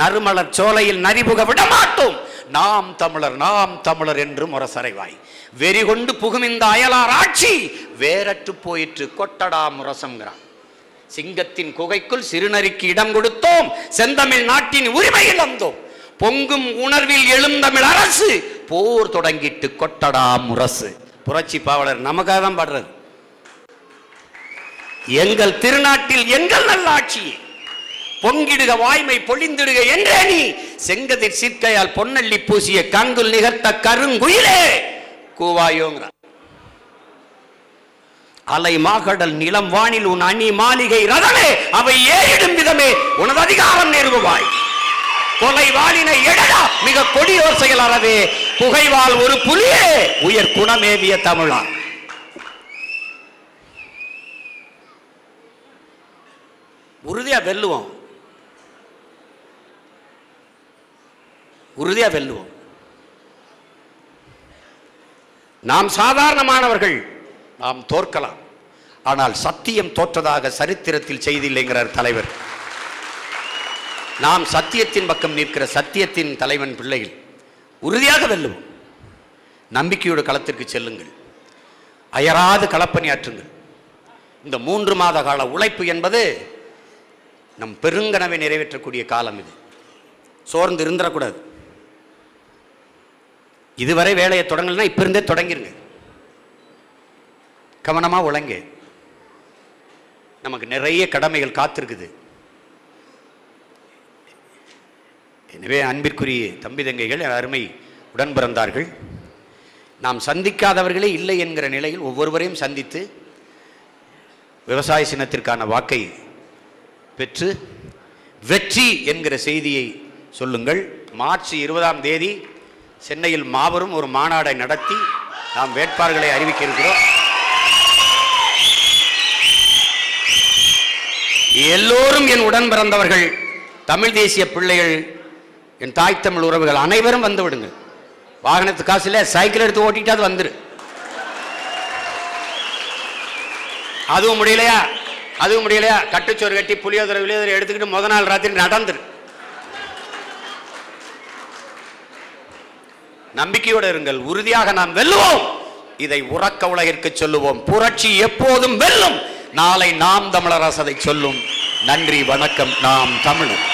நறுமலர் சோலையில் நரிபுக விடமாட்டோம். நாம் தமிழர் நாம் தமிழர் என்று முரசறைவாய். வெறி கொண்டு புகும் இந்த அயலார் ஆட்சி வேறற்று போயிற்று கொட்டடா முரசம்ங்கிறான். சிங்கத்தின் குகைக்குள் சிறுநரிக்கு இடம் கொடுத்தோம். செந்தமிழ் நாட்டின் உரிமை இழந்தோம் பொங்கும் உணர்வில் எழுந்தமிழ் அரசு போர் தொடங்கிட்டு கொட்டடா முரசு. புரட்சி பாவலர் நமக்காக தான் பாடுறது எங்கள் திருநாட்டில் எங்கள் நல்லாட்சி பொங்கிடுக வாய்மை பொழிந்திடுக என்றே நீ. செங்கதிர் சிற்கையால் பொன்னள்ளி பூசிய கங்குல் நிகர்த்த கருங்குயிலே. கூவாயோங்கிறார் அலை மாகடல் நிலம் வானில் உன் அணி மாளிகை ரதமே. அவை ஏறிடும் விதமே. உனது அதிகாரம் நிறுவாய் கொலை வாளினை எடடா. மிக கொடியோர் செயல் அறவே புகைவால் ஒரு புலியே. உயர் குணமேவிய தமிழா. உறுதியா வெல்லுவோம். உறுதியா வெல்லுவோம். நாம் சாதாரணமானவர்கள். நாம் தோற்கலாம். ஆனால் சத்தியம் தோற்றதாக சரித்திரத்தில் செய்தில்லைங்கிறார் தலைவர். நாம் சத்தியத்தின் பக்கம் நிற்கிற சத்தியத்தின் தலைவன் பிள்ளைகள். உறுதியாக வெல்லுவோம் நம்பிக்கையோட களத்திற்கு செல்லுங்கள். அயராது களப்பணியாற்றுங்கள் இந்த மூன்று மாத கால உழைப்பு என்பது நம் பெருங்கனவை நிறைவேற்றக்கூடிய காலம் இது. சோர்ந்து இருந்துடக்கூடாது. இதுவரை வேலையை தொடங்கலைன்னா இப்போ இருந்தே தொடங்கிருங்க. கவனமாக உழங்க. நமக்கு நிறைய கடமைகள் காத்திருக்குது. எனவே அன்பிற்குரிய தம்பி தங்கைகள் அருமை உடன் பிறந்தார்கள் நாம் சந்திக்காதவர்களே இல்லை என்கிற நிலையில் ஒவ்வொருவரையும் சந்தித்து விவசாய சின்னத்திற்கான வாக்கை பெற்று வெற்றி என்கிற செய்தியை சொல்லுங்கள். மார்ச் இருபதாம் தேதி சென்னையில் மாபெரும் ஒரு மாநாடை நடத்தி நாம் வேட்பாளர்களை அறிவிக்க இருக்கிறோம். எல்லோரும் என் உடன் பிறந்தவர்கள் தமிழ் தேசிய பிள்ளைகள் என் தாய் தமிழ் உறவுகள் அனைவரும் வந்து விடுங்க. வாகனத்து காசு சைக்கிள் எடுத்து ஓட்டிட்டாது வந்துரு. அதுவும் முடியலையா? அதுவும் முடியலையா? கட்டுச்சோறு கட்டி புளியோதரை விளியோதரை எடுத்துக்கிட்டு முத நாள் ராத்திரி நடந்துரு. நம்பிக்கையோடு இருங்கள் உறுதியாக நாம் வெல்லுவோம். இதை உறக்க உலகிற்கு சொல்லுவோம். புரட்சி எப்போதும் வெல்லும். நாளை நாம் தமிழரசதை சொல்லும். நன்றி வணக்கம். நாம் தமிழர்.